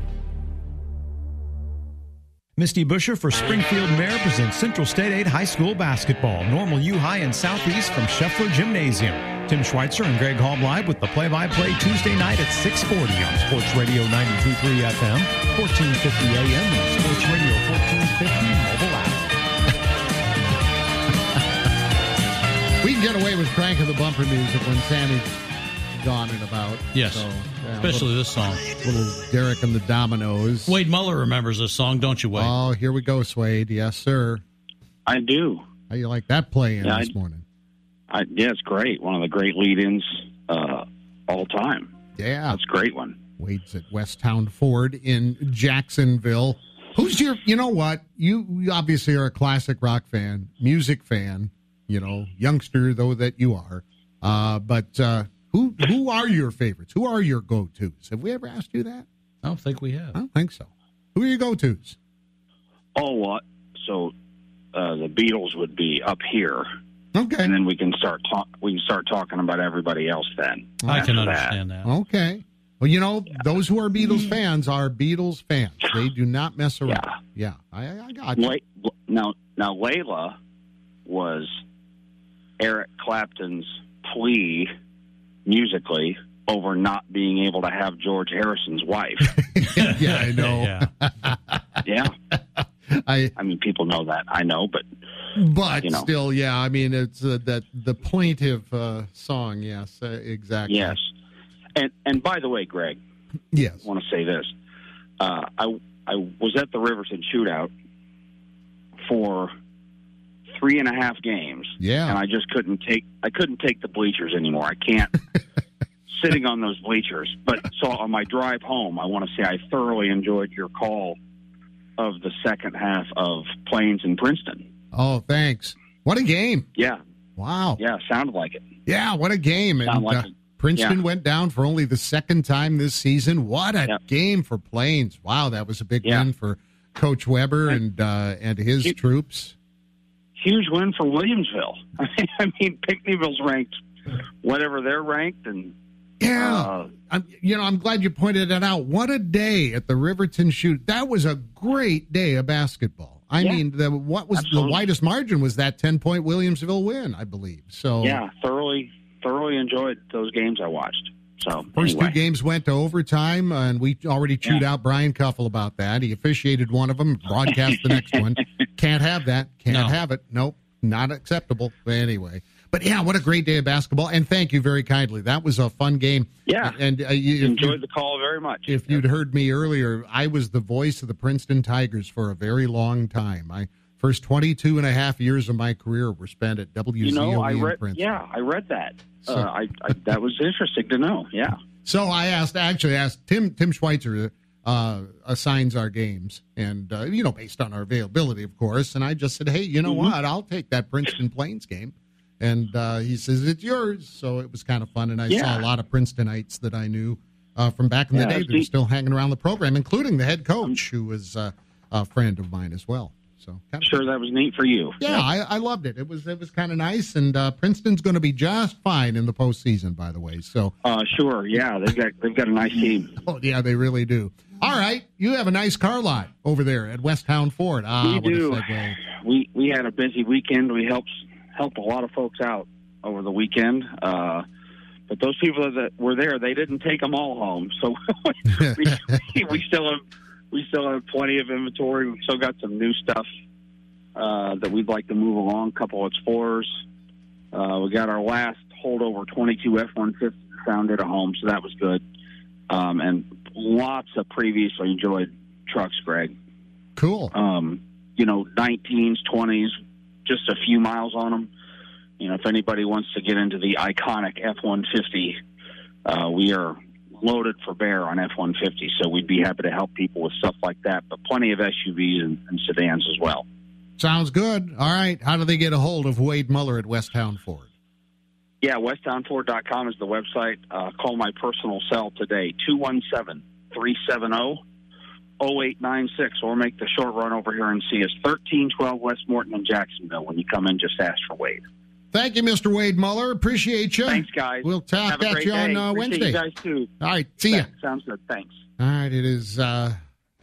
Misty Buscher for Springfield Mayor presents Central State 8 High School basketball. Normal U High and Southeast from Scheffler Gymnasium. Tim Schweitzer and Greg Hall live with the play-by-play Tuesday night at 640 on Sports Radio 92.3 FM, 1450 AM, and Sports Radio 1450 mobile get away with cranking the bumper music when Sammy's gone and about. Yes. So, yeah, Especially little- this song. Little Derek and the Dominos. Wade Muller remembers this song, don't you, Wade? Oh, here we go, Swade. Yes, sir. I do. How you like that play in Yeah, this I- morning? I, yeah, it's great. One of the great lead-ins uh, all time. Yeah, that's a great one. Wade's at Westtown Ford in Jacksonville. Who's your? You know what? You, you obviously are a classic rock fan, music fan. You know, youngster though that you are. Uh, but uh, who who are your favorites? Who are your go tos? Have we ever asked you that? I don't think we have. I don't think so. Who are your go tos? Oh, what? So uh, the Beatles would be up here. Okay. And then we can start talk. We can start talking about everybody else. Then I can understand that. Okay. Well, you know, those who are Beatles fans are Beatles fans. They do not mess around. Yeah, I, I got you. La- now, now Layla was Eric Clapton's plea musically over not being able to have George Harrison's wife. [laughs] yeah, I know. [laughs] yeah. I I mean, people know that. I know, but But You know. still, yeah, I mean, it's uh, that the plaintive uh, song. Yes, uh, exactly. yes. And and by the way, Greg, Yes. I want to say this. Uh, I I was at the Riverton Shootout for three and a half games. Yeah. and I just couldn't take I couldn't take the bleachers anymore. I can't [laughs] sitting on those bleachers. But so on my drive home, I want to say I thoroughly enjoyed your call of the second half of Plains and Princeton. Oh, thanks. What a game! Yeah, Wow. yeah, sounded like it. Yeah, what a game! And like uh. Princeton Yeah. went down for only the second time this season. What a game for Plains! Wow, that was a big Yeah. win for Coach Weber and uh, and his troops. Huge win for Williamsville. [laughs] I mean, Pinckneyville's ranked whatever they're ranked, and Yeah. uh, I'm, you know, I'm glad you pointed it out. What a day at the Riverton shoot. That was a great day of basketball. I Yeah. mean, the, what was Absolutely. the widest margin was that 10 point Williamsville win, I believe. So yeah, thoroughly thoroughly enjoyed those games I watched. So First anyway. two games went to overtime, and we already chewed out Brian Cuffle about that. He officiated one of them, broadcast the next one. [laughs] Can't have that. Can't No. have it. Nope. Not acceptable. But anyway. But yeah, what a great day of basketball. And thank you very kindly. That was a fun game. Yeah. And uh, you, if you- Enjoyed the call very much. if you'd heard me earlier, I was the voice of the Princeton Tigers for a very long time. My first 22 and a half years of my career were spent at WZOE You know, I read. Princeton. Yeah, I read that. So- uh, I, I that was interesting to know. Yeah. [laughs] So I asked, actually asked Tim Tim Schweitzer uh, assigns our games, and uh, you know, based on our availability, of course. And I just said, hey, you know Mm-hmm. what? I'll take that Princeton Plains game. And uh, he says it's yours. So it was kind of fun, and I Yeah. saw a lot of Princetonites that I knew uh, from back in the Yeah, day that's that are still hanging around the program, including the head coach, who was uh, a friend of mine as well. So I'm sure that was neat for you. yeah, I, I loved it. It was it was kind of nice, and uh, Princeton's going to be just fine in the postseason, by the way. So Uh, sure. Yeah, they've got they've got a nice team. [laughs] Oh, yeah, they really do. All right, you have a nice car lot over there at Westtown Ford. Ah, we do. We we had a busy weekend. We helped helped a lot of folks out over the weekend. Uh, but those people that were there, they didn't take them all home. So [laughs] we, we still have we still have plenty of inventory. We've still got some new stuff uh, that we'd like to move along. A couple of explorers. Uh, we got our last holdover 22 F-150 found at a home, so that was good. Um, and lots of previously enjoyed trucks, Greg. Cool. Um, you know, 19s, 20s, just a few miles on them. You know, if anybody wants to get into the iconic F-150, uh, we are loaded for bear on F-150, so we'd be happy to help people with stuff like that. But plenty of SUVs and, and sedans as well. Sounds good. All right, how do they get a hold of Wade Muller at Westtown Ford? Yeah, westtownford.com is the website. Uh, call my personal cell today, 217 370 0896, or make the short run over here and see us, 1312 West Morton in Jacksonville. When you come in, just ask for Wade. Thank you, Mr. Wade Muller. Appreciate you. Thanks, guys. We'll talk Have a at great you on uh, Wednesday. You guys, too. All right, see ya. Sounds good. Thanks. All right, it is uh,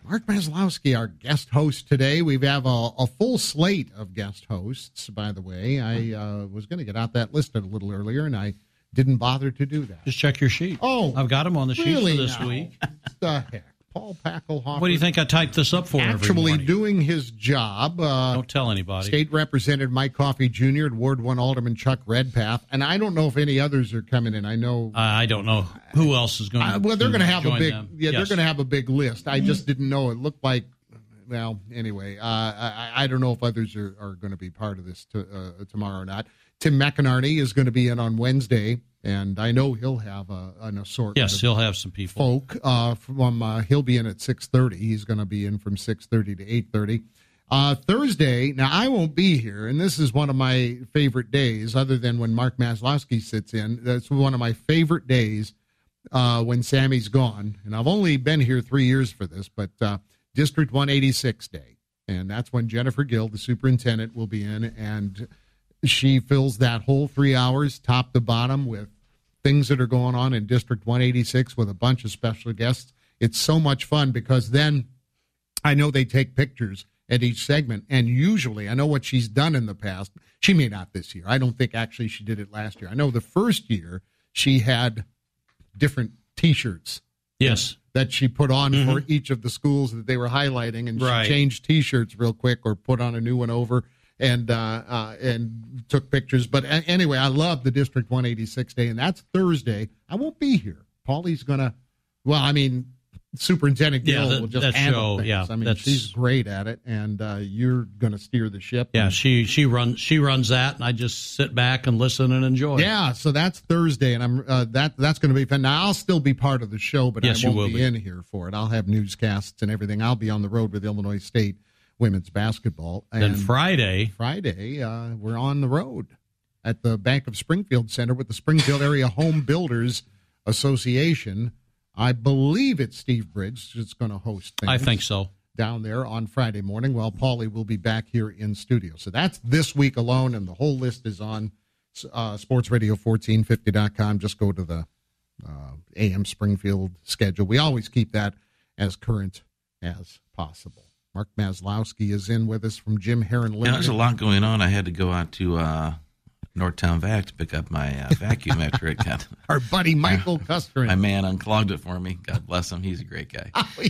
Mark Maslowski, our guest host today. We have a, a full slate of guest hosts, by the way. I uh, was going to get out that list a little earlier, and I didn't bother to do that. Just check your sheet. Oh, I've got them on the sheet really for this now? week. the heck? Paul Packelhofer. What do you think I typed this up for? Actually doing his job. Uh, Don't tell anybody. State Representative Mike Coffey Jr. and Ward 1 Alderman Chuck Redpath. And I don't know if any others are coming in. I know. Uh, I don't know who else is going. Uh, well, they're going to have a big. them. Yeah, they're going to have a big list. I just didn't know. It looked like. Well, anyway, uh, I, I don't know if others are, are going to be part of this to, uh, tomorrow or not. Tim McInerney is going to be in on Wednesday, and I know he'll have a, an assortment. Yes, of he'll have some people. folk uh, from uh, he'll be in at 6.30 he's going to be in from 6.30 to 8.30 uh, thursday now i won't be here and this is one of my favorite days other than when mark maslowski sits in that's one of my favorite days uh, when sammy's gone and i've only been here three years for this but uh, district 186 day and that's when jennifer gill the superintendent will be in and she fills that whole three hours top to bottom with things that are going on in District 186 with a bunch of special guests. It's so much fun because then I know they take pictures at each segment. And usually, I know what she's done in the past. She may not this year. I don't think actually she did it last year. I know the first year she had different t shirts. Yes. That she put on for mm-hmm. each of the schools that they were highlighting, and Right. she changed T-shirts real quick or put on a new one over and uh, uh, and took pictures. But a- anyway, I love the District 186 day, and that's Thursday. I won't be here. Paulie's gonna. Well, I mean, Superintendent Yeah, Gill that- will just that handle show, things. yeah, I mean, she's great at it, and uh, you're gonna steer the ship. Yeah, she she runs she runs that, and I just sit back and listen and enjoy. Yeah, so that's Thursday, and I'm uh, that that's going to be fun. Now I'll still be part of the show, but Yes, I you won't will be, be. in here for it. I'll have newscasts and everything. I'll be on the road with Illinois State women's basketball. And Then Friday, Friday, uh, we're on the road at the Bank of Springfield Center with the Springfield Area Home Builders Association. I believe it's Steve Bridge that's going to host things. I think so. Down there on Friday morning. Well, Paulie will be back here in studio. So that's this week alone, and the whole list is on uh, sportsradio1450.com. Just go to the uh, AM Springfield schedule. We always keep that as current as possible. Mark Maslowski is in with us from Jim Heron Yeah, there's a lot going on. I had to go out to uh, Northtown Vac to pick up my uh, vacuum [laughs] after it got. Our buddy Michael Custer. My man unclogged it for me. God bless him. He's a great guy. [laughs]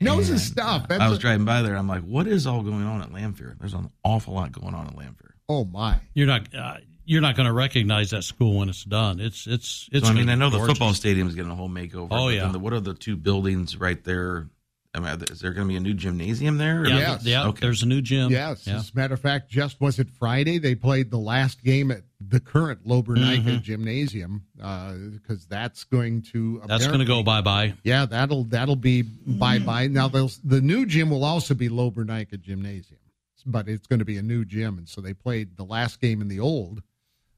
knows And, his stuff. uh, I was a- driving by there. I'm like, what is all going on at Lanphier? There's an awful lot going on at Lanphier. Oh my! You're not uh, you're not going to recognize that school when it's done. It's it's it's. So, I mean, I know be the football stadium is getting a whole makeover. Oh, yeah. the, what are the two buildings right there? I mean, are there- is there going to be a new gymnasium there? Yeah, Yes. yeah. Okay. There's a new gym. Yes, Yeah. as a matter of fact, just was it Friday? They played the last game at the current Lober-Nika Mhm. Gymnasium because that's going to That's going to go bye bye. Yeah, that'll that'll be bye bye. Now they'll- the new gym will also be Lober-Nika Gymnasium, but it's going to be a new gym, and so they played the last game in the old.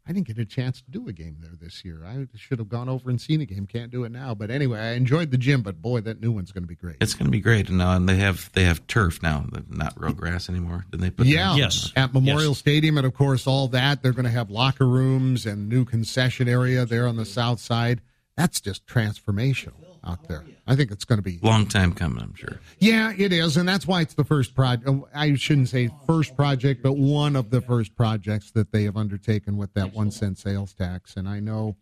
I didn't get a chance to do a game there this year. I should have gone over and seen a game. Can't do it now. But anyway, I enjoyed the gym. But boy, that new one's going to be great. It's going to be great. And, uh, and they have they have turf now, not real grass anymore. Did they put? yeah, that? at Memorial Stadium, and of course all that. They're going to have locker rooms and new concession area there on the south side. That's just transformational out there. I think it's going to be Long time coming, I'm sure. Yeah, it is, and that's why it's the first project. I shouldn't say first project, but one of the first projects that they have undertaken with that one cent sales tax. And I know,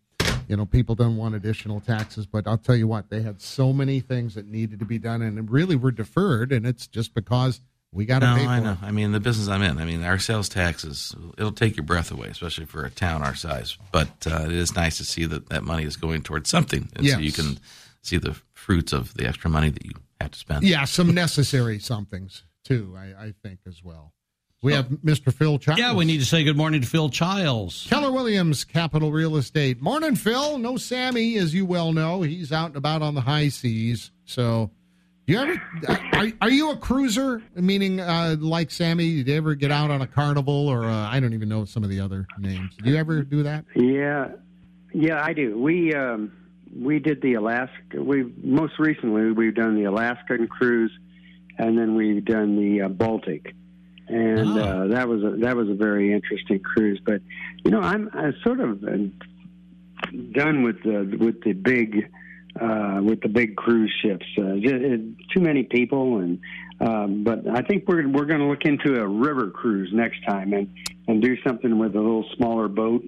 you know, people don't want additional taxes, but I'll tell you what, they had so many things that needed to be done, and really were deferred, and it's just because we got to No, pay for I it. know. I mean, the business I'm in. I mean, our sales taxes it'll take your breath away, especially for a town our size. But uh, it is nice to see that that money is going towards something, and so you can see the fruits of the extra money that you have to spend. Yeah, some necessary somethings too. I, I think as well. We have Mr. Phil Childs. Yeah, we need to say good morning to Phil Childs. Keller Williams, Capital Real Estate. Morning, Phil. No Sammy, as you well know. He's out and about on the high seas. So, do you ever are, are you a cruiser? Meaning, uh, like Sammy, did you ever get out on a carnival or uh, I don't even know some of the other names? Do you ever do that? Yeah, yeah, I do. We um, we did the Alaska. We most recently we've done the Alaskan cruise, and then we've done the uh, Baltic, and uh, that was a that was a very interesting cruise. But you know, I'm, I'm sort of uh, done with the with the big uh, with the big cruise ships. Uh, just, uh, too many people, and um, but I think we're we're going to look into a river cruise next time and and do something with a little smaller boat.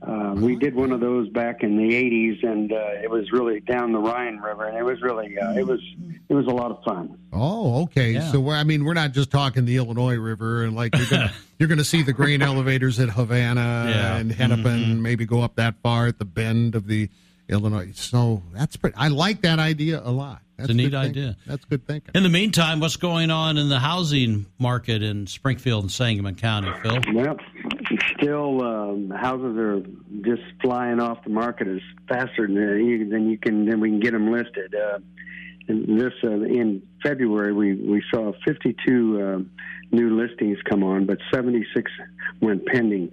Uh, we did one of those back in the '80s, and uh, it was really down the Rhine River, and it was really uh, it was it was a lot of fun. Oh, okay. Yeah. So we're, I mean, we're not just talking the Illinois River, and like you're gonna [laughs] you're gonna see the grain elevators at Havana Yeah. and Hennepin, Mhm. maybe go up that far at the bend of the Illinois. So that's pretty. I like that idea a lot. That's It's a neat thinking. idea. That's good thinking. In the meantime, what's going on in the housing market in Springfield and Sangamon County, Phil? Well, still um, houses are just flying off the market as faster than you, than you can than we can get them listed. Uh, and this uh, in February we we saw 52 um new listings come on, but 76 went pending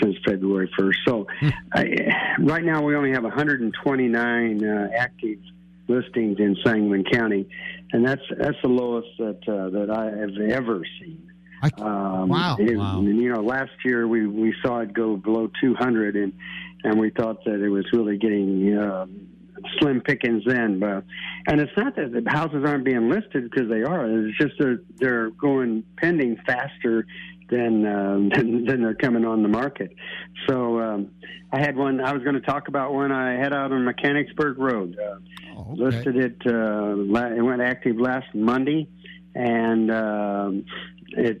since February 1st. So I, right now we only have 129 uh, active listings in Sangamon County, and that's that's the lowest that uh, that I have ever seen. Um, wow. it- Wow. You know, last year we, we saw it go below 200, and and we thought that it was really getting um, slim pickings then. But and it's not that the houses aren't being listed because they are. It's just they're they're going pending faster than um, [laughs] than, than they're coming on the market. So um, I had one. I was going to talk about one I had out on Mechanicsburg Road. Uh, Listed it. Uh, it went active last Monday, and um, it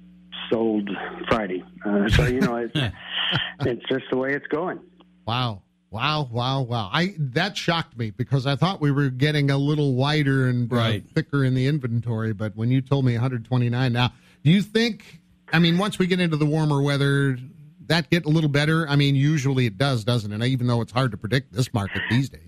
sold Friday. Uh, so you know, it's, [laughs] it's just the way it's going. Wow. Wow, wow, wow. I that shocked me because I thought we were getting a little wider and uh, Right. thicker in the inventory, but when you told me 129 now, do you think I mean once we get into the warmer weather that get a little better? I mean usually it does, doesn't it? Even though it's hard to predict this market these days.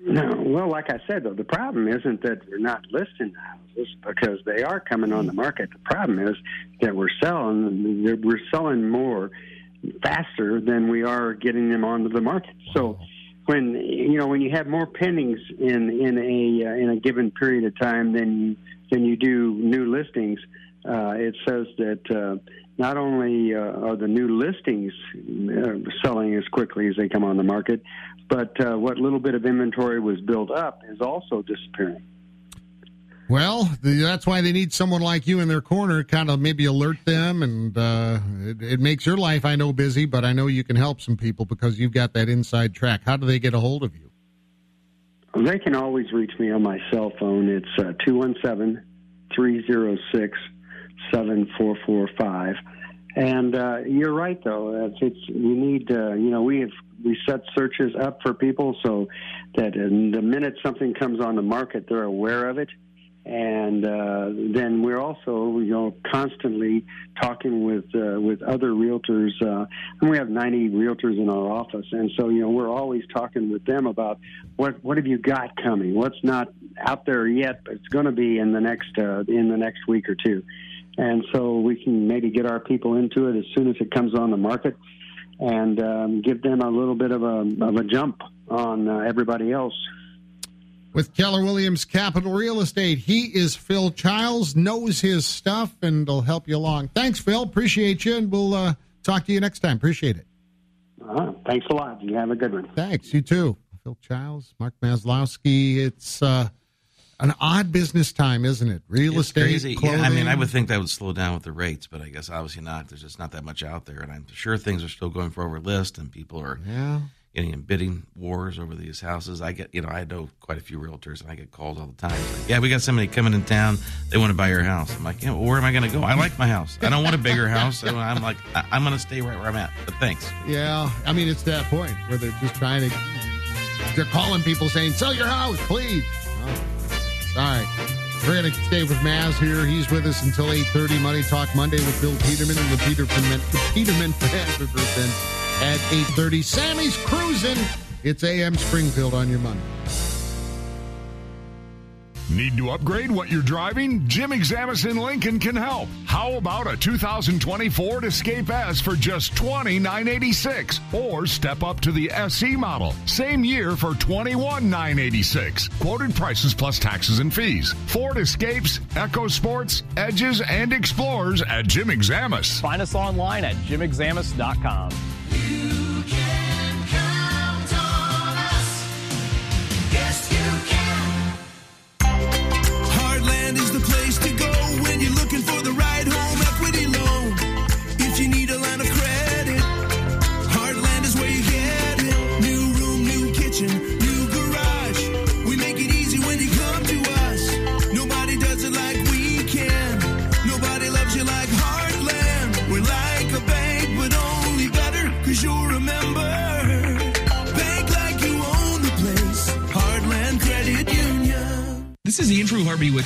No, well, like I said, though, the problem isn't that we're not listing the houses because they are coming on the market. The problem is that we're selling. We're selling more faster than we are getting them onto the market. So, when you know when you have more pendings in in a uh, in a given period of time than than you do new listings, uh, it says that uh, not only uh, are the new listings uh, selling as quickly as they come on the market, but uh, what little bit of inventory was built up is also disappearing. Well, that's why they need someone like you in their corner, kind of maybe alert them, and uh, it, it makes your life, I know, busy. But I know you can help some people because you've got that inside track. How do they get a hold of you? They can always reach me on my cell phone. It's uh, 217 306 7445. And uh, you're right, though. It's we need, uh, you know, we have we set searches up for people so that in the minute something comes on the market, they're aware of it. And uh, then we're also, you know, constantly talking with uh, with other realtors. Uh, and we have 90 realtors in our office, and so you know we're always talking with them about what what have you got coming, what's not out there yet, but it's going to be in the next uh, in the next week or two and so we can maybe get our people into it as soon as it comes on the market and um, give them a little bit of a, of a jump on uh, everybody else. With Keller Williams Capital Real Estate, he is Phil Childs, knows his stuff, and will help you along. Thanks, Phil. Appreciate you, and we'll uh, talk to you next time. Appreciate it. Uh, thanks a lot. You have a good one. Thanks. You too. Phil Childs, Mark Maslowski. It's uh, an odd business time, isn't it? Real It's estate, crazy. clothing. Yeah, I mean, I would think that would slow down with the rates, but I guess obviously not. There's just not that much out there, and I'm sure things are still going for over list, and people are Yeah. getting in bidding wars over these houses. I get, you know, I know quite a few realtors, and I get called all the time. Like, yeah, we got somebody coming in town. They want to buy your house. I'm like, yeah, well, where am I going to go? I like my house. I don't want a bigger house. So I'm like, I- I'm going to stay right where I'm at. But thanks. Yeah, I mean, it's that point where they're just trying to. They're calling people saying, "Sell your house, please." Oh, all right, we're gonna stay with Maz here. He's with us until eight thirty. Money Talk Monday with Bill Peterman and the Peterman Peterman Financial Group. At eight thirty, Sammy's cruising. It's AM Springfield on your money. Need to upgrade what you're driving? Jim Examus in Lincoln can help. How about a 2020 Ford Escape S for just $29.86? Or step up to the SE model. Same year for $21,986. Quoted prices plus taxes and fees. Ford Escapes, EcoSports, Edges, and Explorers at Jim Examus. Find us online at jimexamus.com.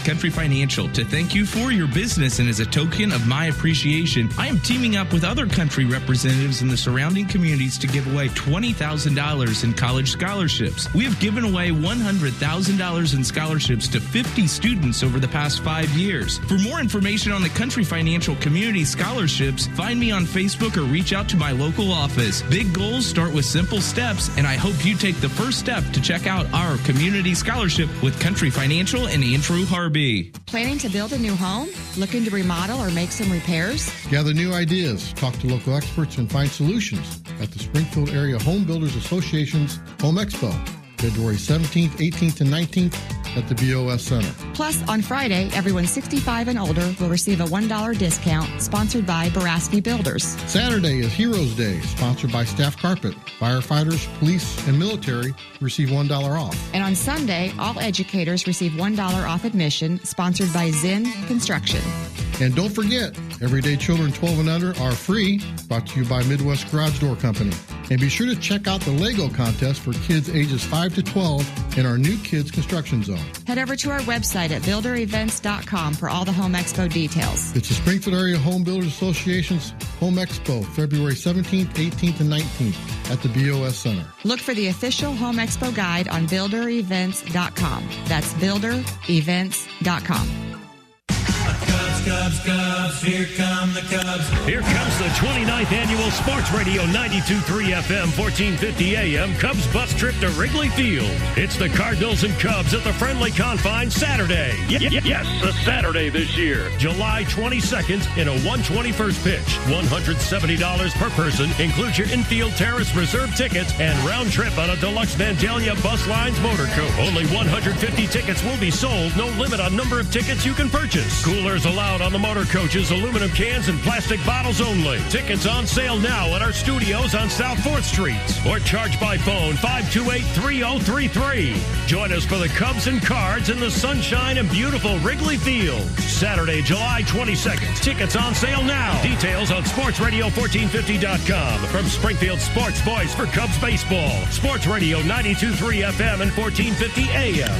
with Country Financial. To thank you for your business and as a token of my appreciation, I am teaming up with other country representatives in the surrounding communities to give away $20,000 in college scholarships. We have given away $100,000 in scholarships to 50 students over the past five years. For more information on the Country Financial Community Scholarships, find me on Facebook or reach out to my local office. Big goals start with simple steps, and I hope you take the first step to check out our community scholarship with Country Financial and Andrew Harvey. Planning to build a new home? Looking to remodel or make some repairs? Gather new ideas, talk to local experts, and find solutions at the Springfield Area Home Builders Association's Home Expo, February 17th, 18th, and 19th at the BOS Center. Plus, on Friday, everyone 65 and older will receive a $1 discount sponsored by Baraski Builders. Saturday is Heroes Day, sponsored by Staff Carpet. Firefighters, police, and military receive $1 off. And on Sunday, all educators receive $1 off admission sponsored by Zen Construction. And don't forget, Everyday Children 12 and under are free, brought to you by Midwest Garage Door Company. And be sure to check out the Lego contest for kids ages 5 to 12 in our new Kids Construction Zone. Head over to our website at builderevents.com for all the Home Expo details. It's the Springfield Area Home Builders Association's Home Expo, February 17th, 18th, and 19th at the BOS Center. Look for the official Home Expo guide on builderevents.com. That's builderevents.com. Cubs, Cubs, here come the Cubs. Here comes the 29th annual Sports Radio 92.3 FM, 1450 AM Cubs bus trip to Wrigley Field. It's the Cardinals and Cubs at the friendly confines Saturday. Y- y- yes, a Saturday this year. July 22nd in a 121st pitch. $170 per person includes your infield terrace reserve tickets and round trip on a deluxe Vandalia Bus Lines motor coach. Only 150 tickets will be sold. No limit on number of tickets you can purchase. Coolers allowed on the motor coaches, aluminum cans, and plastic bottles only. Tickets on sale now at our studios on South 4th Street or charge by phone 528-3033. Join us for the Cubs and Cards in the sunshine and beautiful Wrigley Field. Saturday, July 22nd. Tickets on sale now. Details on sportsradio1450.com. From Springfield Sports Voice for Cubs Baseball. Sports Radio 92.3 FM and 1450 AM.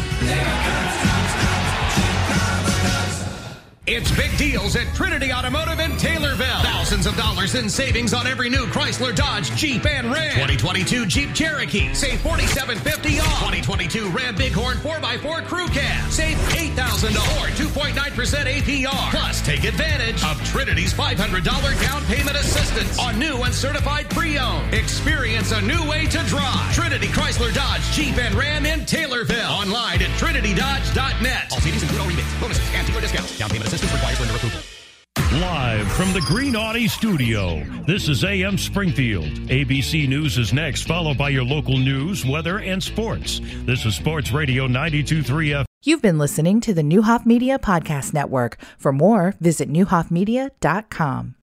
It's big deals at Trinity Automotive in Taylorville. Thousands of dollars in savings on every new Chrysler, Dodge, Jeep, and Ram. 2022 Jeep Cherokee. Save $4,750 off. 2022 Ram Bighorn 4x4 Crew Cab. Save $8,000 or 2.9% APR. Plus, take advantage of Trinity's $500 down payment assistance on new and certified pre-owned. Experience a new way to drive. Trinity Chrysler, Dodge, Jeep, and Ram in Taylorville. Online at trinitydodge.net. All CDs include all rebates, bonuses, and dealer discounts. Down payment assistance requires lender approval. Live from the Green Audi studio, this is AM Springfield. ABC News is next, followed by your local news, weather, and sports. This is Sports Radio 92.3 F. You've been listening to the Neuhoff Media Podcast Network. For more, visit neuhoffmedia.com.